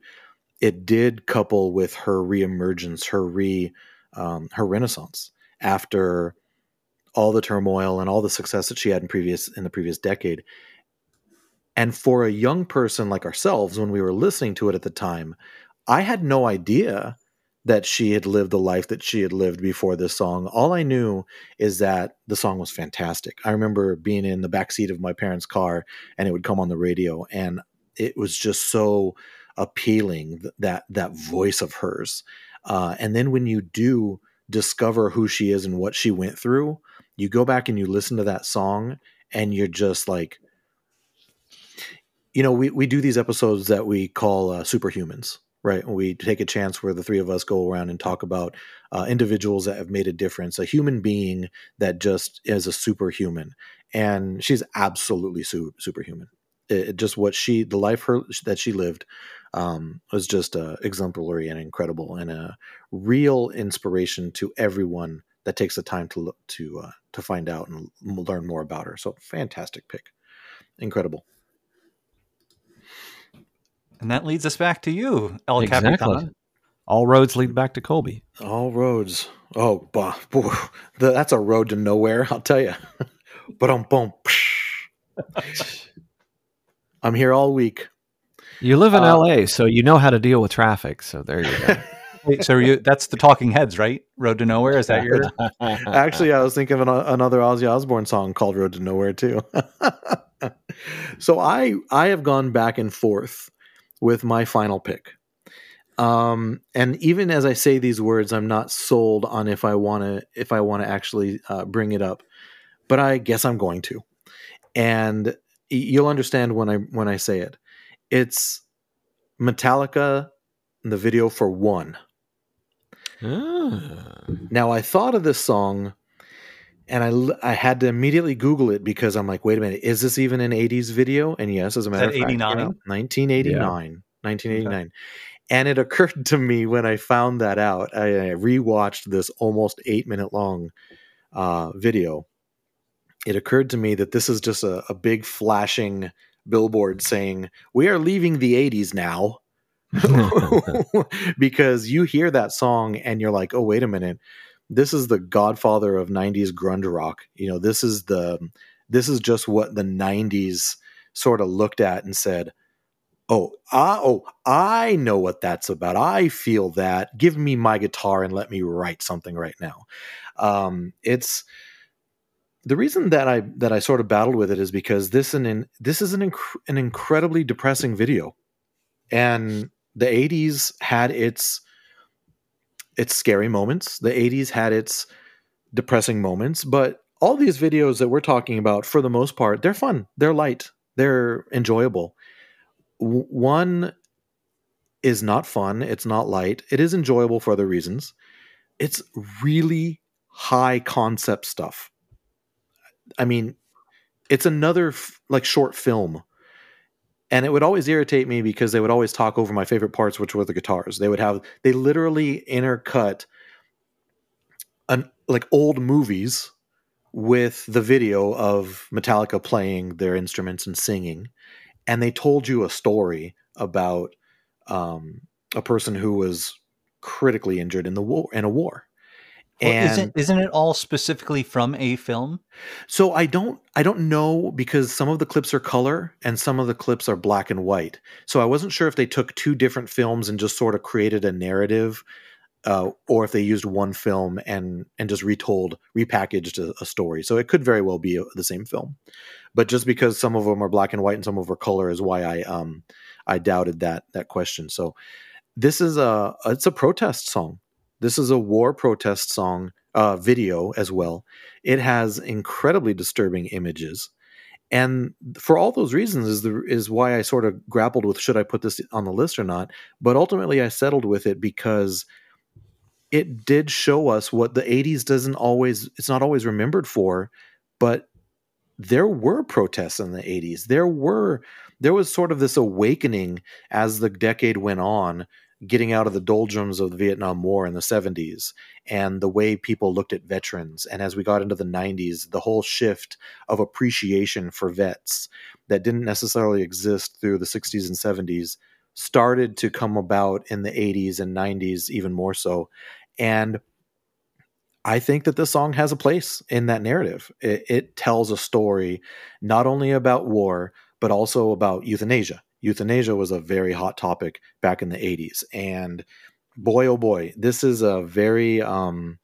it did couple with her reemergence, her re um, her renaissance after all the turmoil and all the success that she had in previous in the previous decade. And for a young person like ourselves, when we were listening to it at the time, I had no idea that she had lived the life that she had lived before this song. All I knew is that the song was fantastic. I remember being in the back seat of my parents' car and it would come on the radio and it was just so appealing that that voice of hers. Uh, and then when you do discover who she is and what she went through, you go back and you listen to that song and you're just like you know, we, we do these episodes that we call uh, superhumans right? We take a chance where the three of us go around and talk about uh, individuals that have made a difference, a human being that just is a superhuman, and she's absolutely su- superhuman. It, it, just what she, the life her that she lived, um, was just uh, exemplary and incredible, and a real inspiration to everyone that takes the time to look to uh, to find out and learn more about her. So fantastic pick, incredible. And that leads us back to you, El exactly. Capitan. All roads lead back to Colby. All roads. Oh, bah, boy, that's a road to nowhere, I'll tell you. but I'm boom. I'm here all week. You live in uh, LA, so you know how to deal with traffic. So there you go. Wait, so you, that's the Talking Heads, right? Road to Nowhere. Is that your? Actually, I was thinking of an, another Ozzy Osbourne song called "Road to Nowhere" too. so I I have gone back and forth with my final pick. Um, and even as I say these words, I'm not sold on if I want to if I want to actually uh, bring it up, but I guess I'm going to. And you'll understand when I when I say it. It's Metallica, the video for one. Ah. Now I thought of this song and I, I had to immediately Google it because I'm like, wait a minute, is this even an 80s video? And yes, as a matter of fact, 89? 1989. Yeah. 1989. Okay. And it occurred to me when I found that out, I, I rewatched this almost eight minute long uh, video. It occurred to me that this is just a, a big flashing billboard saying, We are leaving the 80s now. because you hear that song and you're like, oh, wait a minute. This is the godfather of 90s grunge rock. You know this is the this is just what the 90s sort of looked at and said oh I, oh i know what that's about. I feel that. Give me my guitar and let me write something right now um, it's the reason that i that i sort of battled with it is because this an in, this is an inc- an incredibly depressing video and the 80s had its its scary moments. The 80s had its depressing moments, but all these videos that we're talking about, for the most part, they're fun, they're light, they're enjoyable. W- one is not fun, it's not light, it is enjoyable for other reasons. It's really high concept stuff. I mean, it's another f- like short film. And it would always irritate me because they would always talk over my favorite parts which were the guitars. They would have they literally intercut an like old movies with the video of metallica playing their instruments and singing. And they told you a story about um, a person who was critically injured in the war in a war Well, isn't isn't it all specifically from a film? So I don't I don't know because some of the clips are color and some of the clips are black and white. So I wasn't sure if they took two different films and just sort of created a narrative, uh, or if they used one film and and just retold repackaged a, a story. So it could very well be a, the same film, but just because some of them are black and white and some of them are color is why I um I doubted that that question. So this is a it's a protest song this is a war protest song uh, video as well. It has incredibly disturbing images, and for all those reasons is the is why I sort of grappled with should I put this on the list or not. But ultimately, I settled with it because it did show us what the 80s doesn't always it's not always remembered for but there were protests in the 80s there were there was sort of this awakening as the decade went on getting out of the doldrums of the Vietnam War in the 70s and the way people looked at veterans. And as we got into the 90s, the whole shift of appreciation for vets that didn't necessarily exist through the 60s and 70s started to come about in the 80s and 90s, even more so. And I think that this song has a place in that narrative. It, it tells a story not only about war, but also about euthanasia euthanasia was a very hot topic back in the 80s and boy oh boy this is a very um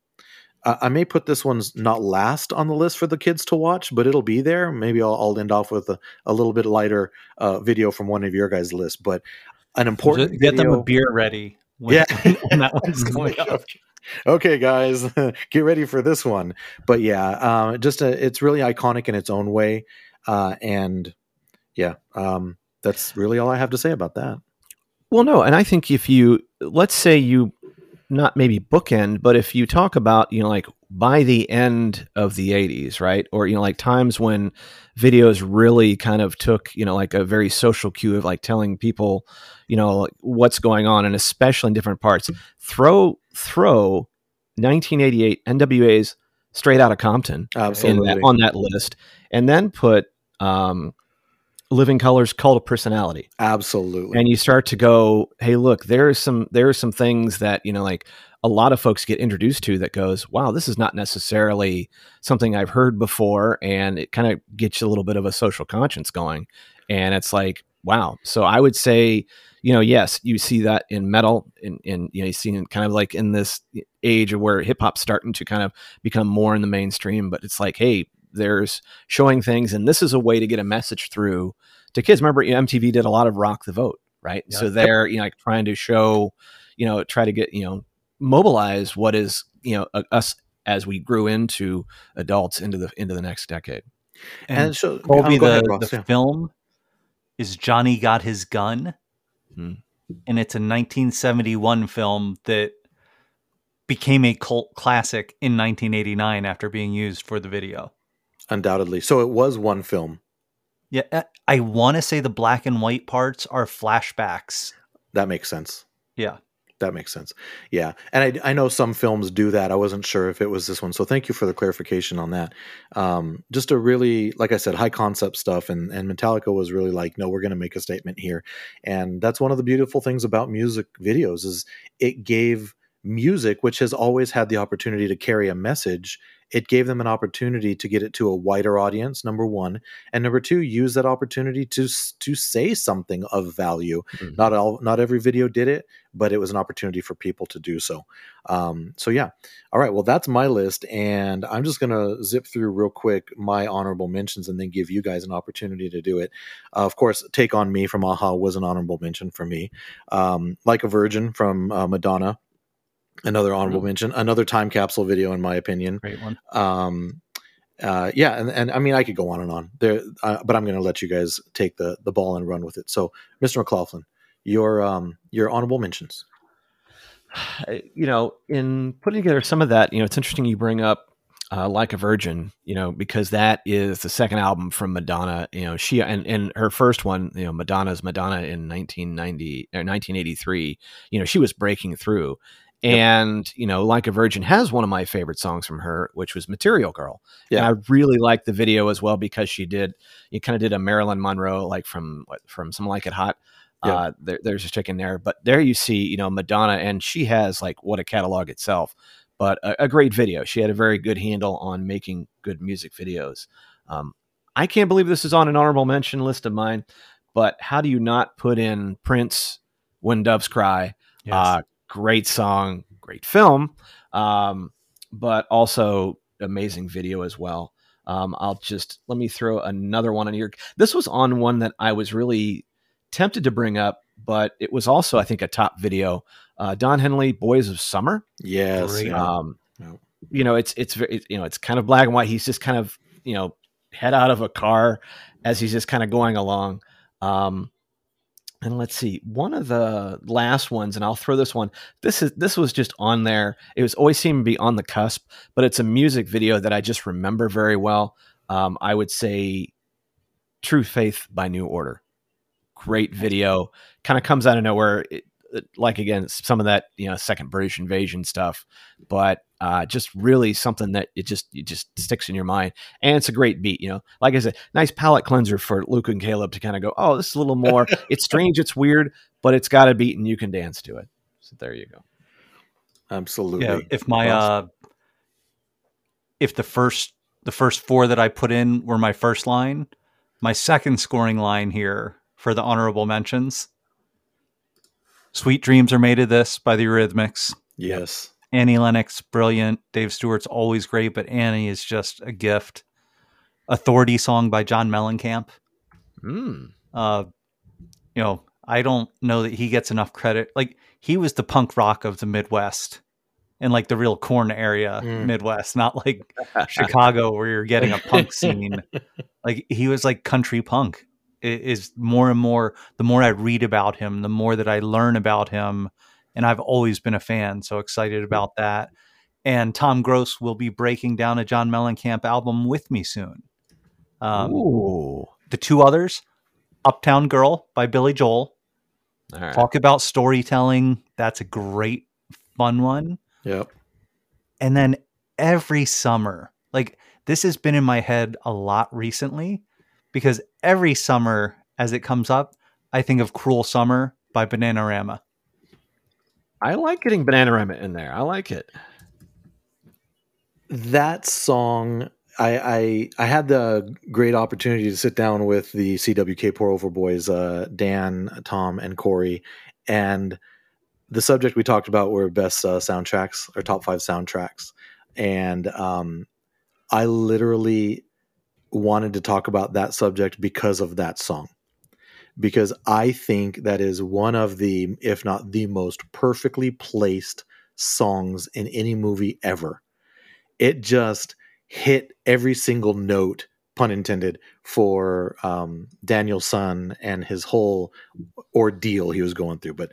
I may put this one's not last on the list for the kids to watch, but it'll be there. Maybe I'll, I'll end off with a, a little bit lighter uh, video from one of your guys' list. But an important get video... them a beer ready. When, yeah, when that one's going up. okay, guys, get ready for this one. But yeah, uh, just a, it's really iconic in its own way, uh, and yeah, um, that's really all I have to say about that. Well, no, and I think if you let's say you not maybe bookend, but if you talk about you know like by the end of the 80s, right? Or you know like times when videos really kind of took, you know, like a very social cue of like telling people, you know, what's going on and especially in different parts. Throw throw 1988 NWA's Straight out of Compton Absolutely. That, on that list and then put um Living Colour's cult of personality. Absolutely. And you start to go hey look there's some there are some things that you know like a lot of folks get introduced to that goes wow this is not necessarily something i've heard before. And it kind of gets you a little bit of a social conscience going. And it's like wow. So i would say you know yes you see that in metal in, in you know you see it kind of like in this age of where hip-hop's starting to kind of become more in the mainstream. But it's like hey there's showing things, and this is a way to get a message through to kids. Remember, you know, MTV did a lot of rock the vote, right? Yep. So they're you know like trying to show, you know, try to get you know mobilize what is you know us as we grew into adults into the into the next decade. And, and so Colby, the, ahead, the yeah. film is Johnny Got His Gun, hmm. and it's a 1971 film that became a cult classic in 1989 after being used for the video undoubtedly. So it was one film. Yeah, uh, I want to say the black and white parts are flashbacks. That makes sense. Yeah. That makes sense. Yeah. And I, I know some films do that. I wasn't sure if it was this one. So thank you for the clarification on that. Um, just a really, like I said, high concept stuff. And, and Metallica was really like, no, we're going to make a statement here. And that's one of the beautiful things about music videos is it gave music, which has always had the opportunity to carry a message, it gave them an opportunity to get it to a wider audience number one and number two use that opportunity to to say something of value. Mm-hmm. not all not every video did it but it was an opportunity for people to do so. Um, so yeah. All right well that's my list and i'm just going to zip through real quick my honorable mentions and then give you guys an opportunity to do it. Uh, of course take on me from a-ha was an honorable mention for me. Um, like a virgin from uh, madonna another honorable mm-hmm. mention, another time capsule video, in my opinion. Great one. Um, uh, yeah, and, and I mean, I could go on and on there, uh, but I'm going to let you guys take the the ball and run with it. So, Mr. McLaughlin, your um, your honorable mentions. You know, in putting together some of that, you know, it's interesting you bring up uh, like a virgin you know because that is the second album from madonna you know she and, and her first one you know madonna's madonna in 1990 or 1983 you know she was breaking through and you know like a virgin has one of my favorite songs from her which was material girl yeah and i really liked the video as well because she did you kind of did a marilyn monroe like from what from some like it hot yep. uh there, there's a chick in there but there you see you know madonna and she has like what a catalog itself but a, a, great video. She had a very good handle on making good music videos. Um, I can't believe this is on an honorable mention list of mine, but how do you not put in Prince When Doves Cry? Yes. Uh, great song, great film, um, but also amazing video as well. Um, I'll just let me throw another one in here. This was on one that I was really tempted to bring up, but it was also, I think, a top video. Uh, Don Henley, Boys of Summer. Yes. Um, You know, it's it's very you know it's kind of black and white. He's just kind of you know head out of a car as he's just kind of going along. Um, and let's see, one of the last ones, and I'll throw this one. This is this was just on there. It was always seemed to be on the cusp, but it's a music video that I just remember very well. Um, I would say "True Faith" by New Order. Great video, kind of comes out of nowhere. It, like again some of that you know second British invasion stuff, but uh, just really something that it just it just sticks in your mind, and it's a great beat. You know, like I said, nice palate cleanser for Luke and Caleb to kind of go, oh, this is a little more. it's strange, it's weird, but it's got a beat and you can dance to it. So there you go. Absolutely. Yeah. If my uh, if the first the first four that I put in were my first line, my second scoring line here for the honorable mentions Sweet Dreams Are Made of This by the Eurythmics. Yes. Annie Lennox, brilliant. Dave Stewart's always great, but Annie is just a gift. Authority song by John Mellencamp. Mm. Uh, you know, I don't know that he gets enough credit. Like he was the punk rock of the Midwest and like the real corn area mm. Midwest, not like Chicago where you're getting a punk scene. like he was like country punk is more and more the more I read about him, the more that I learn about him. And I've always been a fan, so excited about that. And Tom Gross will be breaking down a John Mellencamp album with me soon. Um, Ooh. The two others, Uptown Girl by Billy Joel. Right. Talk about storytelling. That's a great, fun one. Yep. And then every summer, like this has been in my head a lot recently because every summer as it comes up, I think of Cruel Summer by Bananarama. I like getting Bananarama in there. I like it. That song, I, I I had the great opportunity to sit down with the CWK Pour Over boys, uh, Dan, Tom, and Corey, and the subject we talked about were best uh, soundtracks or top five soundtracks, and um, I literally wanted to talk about that subject because of that song. Because I think that is one of the, if not the most perfectly placed songs in any movie ever. It just hit every single note, pun intended, for um, Daniel-san and his whole ordeal he was going through. But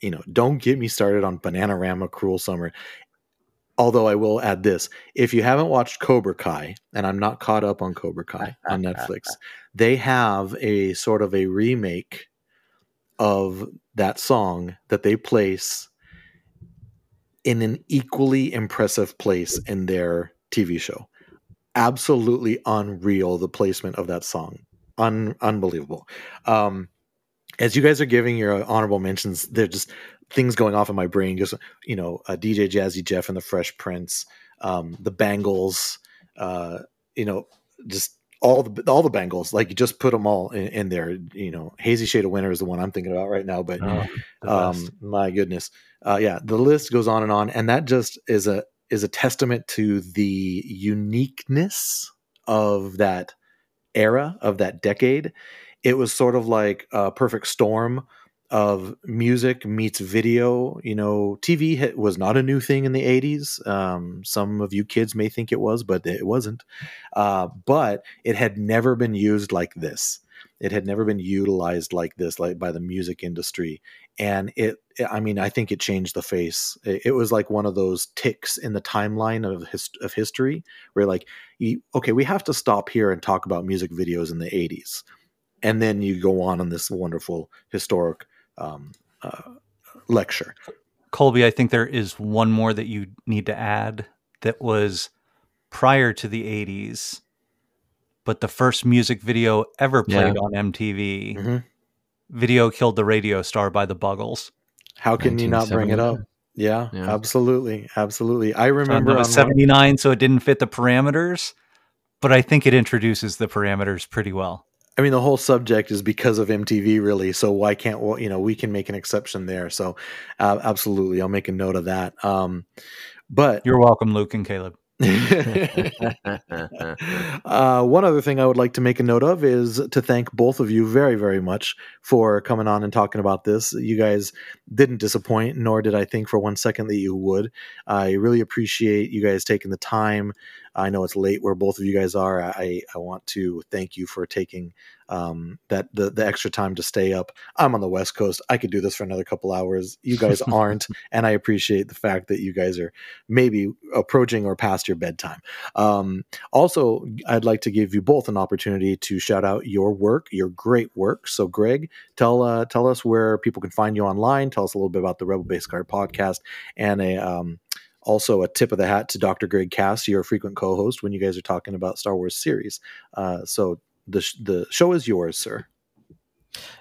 you know, don't get me started on Bananarama Cruel Summer. Although I will add this if you haven't watched Cobra Kai, and I'm not caught up on Cobra Kai on Netflix, they have a sort of a remake of that song that they place in an equally impressive place in their TV show. Absolutely unreal, the placement of that song. Un- unbelievable. Um, as you guys are giving your honorable mentions, they're just things going off in my brain. Just you know, uh, DJ Jazzy Jeff and the Fresh Prince, um, the Bangles, uh, you know, just all the all the Bangles. Like you just put them all in, in, there. You know, Hazy Shade of Winter is the one I'm thinking about right now. But oh, um, my goodness, uh, yeah, the list goes on and on, and that just is a is a testament to the uniqueness of that era of that decade. It was sort of like a perfect storm of music meets video. You know, TV was not a new thing in the 80s. Um, some of you kids may think it was, but it wasn't. Uh, but it had never been used like this. It had never been utilized like this, like by the music industry. And it, I mean, I think it changed the face. It, it was like one of those ticks in the timeline of his, of history, where like, okay, we have to stop here and talk about music videos in the 80s and then you go on on this wonderful historic um, uh, lecture. Colby, I think there is one more that you need to add that was prior to the 80s, but the first music video ever played yeah. on MTV. Mm-hmm. Video Killed the Radio Star by the Buggles. How can you not bring it up? Yeah, yeah, absolutely, absolutely. I remember it was seventy nine, so it didn't fit the parameters, but I think it introduces the parameters pretty well. I mean, the whole subject is because of MTV, really. So why can't well, you know we can make an exception there? So uh, absolutely, I'll make a note of that. Um, but you're welcome, Luke and Caleb. uh, one other thing I would like to make a note of is to thank both of you very, very much for coming on and talking about this. You guys didn't disappoint, nor did I think for one second that you would. I really appreciate you guys taking the time. I know it's late where both of you guys are. I, I want to thank you for taking um, that the the extra time to stay up. I'm on the West Coast. I could do this for another couple hours. You guys aren't, and I appreciate the fact that you guys are maybe approaching or past your bedtime. Um, also, I'd like to give you both an opportunity to shout out your work, your great work. So, Greg, tell uh, tell us where people can find you online. Tell us a little bit about the Rebel Base Card podcast and a um, also a tip of the hat to Dr. Greg Cass, your frequent co-host when you guys are talking about Star Wars series. Uh, so the the show is yours, sir.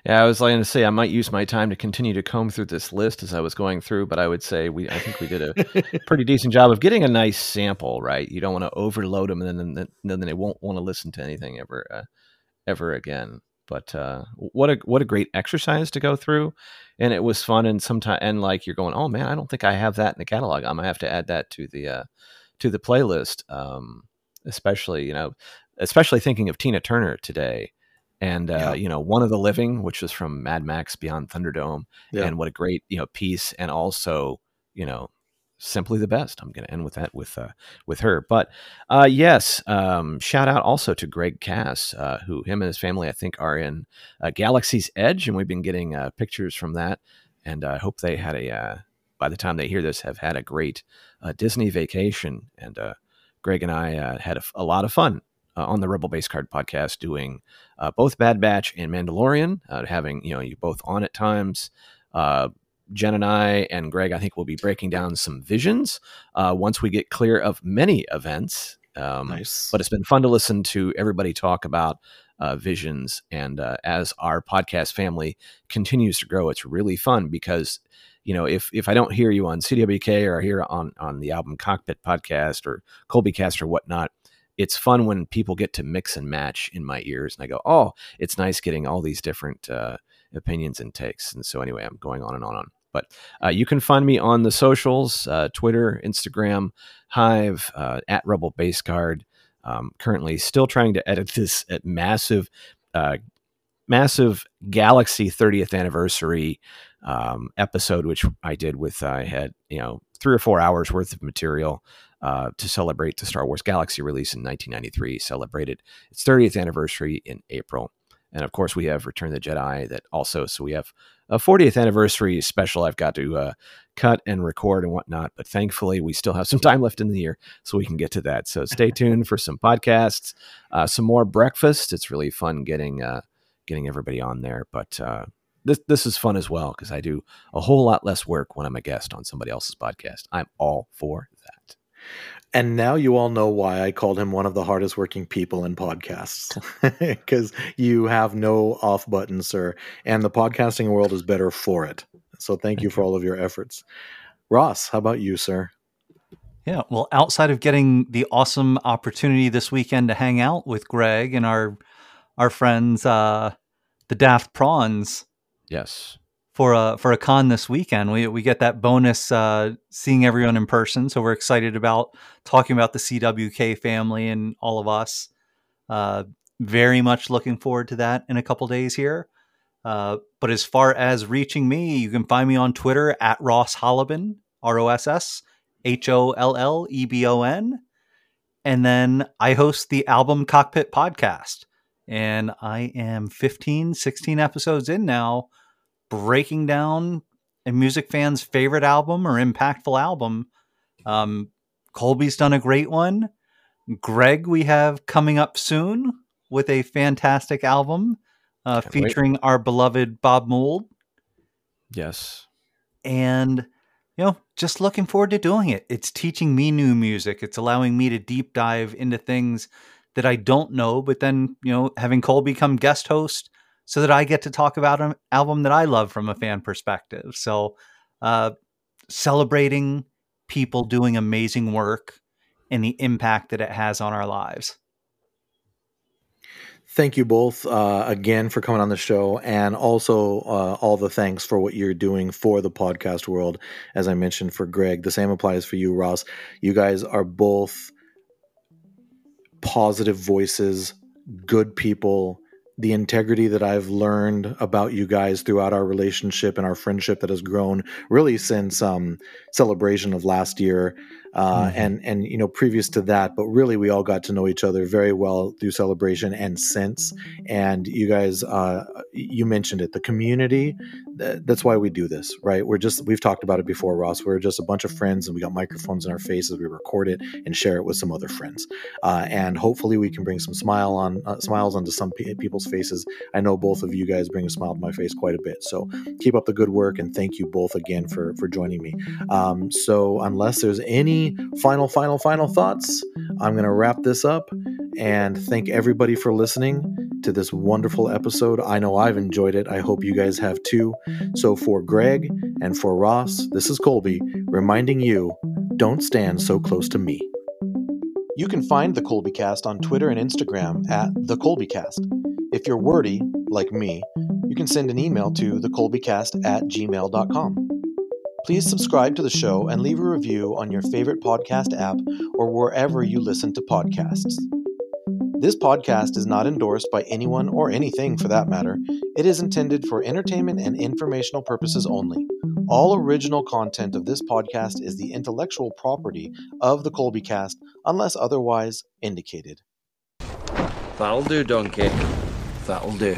Yeah, I was going to say I might use my time to continue to comb through this list as I was going through, but I would say we I think we did a pretty decent job of getting a nice sample. Right, you don't want to overload them, and then then, then they won't want to listen to anything ever uh, ever again. But uh, what a what a great exercise to go through, and it was fun. And sometimes and like you're going, oh man, I don't think I have that in the catalog. I'm gonna have to add that to the uh, to the playlist. Um, especially you know especially thinking of Tina Turner today. And uh, yeah. you know, one of the living, which was from Mad Max Beyond Thunderdome, yeah. and what a great you know piece, and also you know, simply the best. I'm going to end with that with uh, with her. But uh, yes, um, shout out also to Greg Cass, uh, who him and his family I think are in uh, Galaxy's Edge, and we've been getting uh, pictures from that. And I hope they had a uh, by the time they hear this have had a great Disney vacation. And Greg and I had a, a, lot of fun uh, on the Rebel Base Card podcast doing uh, both Bad Batch and Mandalorian, uh, having you know you both on at times. Jen and I and Greg, I think, will be breaking down some visions uh, once we get clear of many events. Um, nice. But it's been fun to listen to everybody talk about uh, visions. And uh, as our podcast family continues to grow, it's really fun because, you know, if if I don't hear you on CWK or here on on the album Cockpit podcast or Colby Cast or whatnot, it's fun when people get to mix and match in my ears and I go, oh, it's nice getting all these different uh, opinions and takes. And so, anyway, I'm going on and on and on. But uh, you can find me on the socials uh, Twitter, Instagram, Hive, uh, at Rebel Base Card. Um, currently, still trying to edit this at massive, uh, massive Galaxy 30th anniversary um, episode, which I did with, I had, you know, three or four hours worth of material uh, to celebrate the Star Wars Galaxy release in 1993, celebrated its 30th anniversary in April. And of course, we have Return the Jedi that also, so we have a 40th anniversary special I've got to uh, cut and record and whatnot. But thankfully, we still have some time left in the year so we can get to that. So stay tuned for some podcasts, uh, some more breakfast. It's really fun getting uh, getting everybody on there. But uh, this this is fun as well because I do a whole lot less work when I'm a guest on somebody else's podcast. I'm all for that. And now you all know why I called him one of the hardest working people in podcasts. Because you have no off button, sir. And the podcasting world is better for it. So thank, thank you for all of your efforts. Ross, how about you, sir? Yeah, well, outside of getting the awesome opportunity this weekend to hang out with Greg and our our friends, uh, the Daft Prawns. Yes for a for a con this weekend. We we get that bonus uh, seeing everyone in person, so we're excited about talking about the CWK family and all of us. Uh, very much looking forward to that in a couple days here. Uh, but as far as reaching me, you can find me on Twitter at Ross Hollebon, R O S S H O L L E B O N. And then I host the Album Cockpit podcast. And I am 15, 16 episodes in now breaking down a music fan's favorite album or impactful album. Um, Colby's done a great one. Greg, we have coming up soon with a fantastic album uh, featuring wait. our beloved Bob Mould. Yes. And, you know, just looking forward to doing it. It's teaching me new music, it's allowing me to deep dive into things that I don't know. But then, you know, having Cole become guest host so that I get to talk about an album that I love from a fan perspective. So, uh, celebrating people doing amazing work and the impact that it has on our lives. Thank you both uh, again for coming on the show, and also uh, all the thanks for what you're doing for the podcast world. As I mentioned for Greg, the same applies for you, Ross. You guys are both positive voices, good people, the integrity that I've learned about you guys throughout our relationship and our friendship that has grown really since um, celebration of last year uh, mm-hmm. and and you know previous to that but really we all got to know each other very well through celebration and since. And you guys uh, you mentioned it the community that's why we do this right? We're just we've talked about it before ross. We're just a bunch of friends and we got microphones in our faces. We record it and share it with some other friends. Uh, and hopefully we can bring some smile on uh, smiles onto some p- people's faces. I know both of you guys bring a smile to my face quite a bit. So keep up the good work and thank you both again for for joining me. Um, so unless there's final, final, final thoughts, I'm going to wrap this up and thank everybody for listening to this wonderful episode. I know I've enjoyed it. I hope you guys have too. So, for Greg and for Ross, this is Colby reminding you don't stand so close to me. You can find the Colby Cast on Twitter and Instagram at the Colby Cast. If you're wordy, like me, you can send an email to thecolbycast at gmail.com. Please subscribe to the show and leave a review on your favorite podcast app or wherever you listen to podcasts. This podcast is not endorsed by anyone or anything for that matter. It is intended for entertainment and informational purposes only. All original content of this podcast is the intellectual property of the Colby Cast unless otherwise indicated. That'll do, Donkey. That'll do.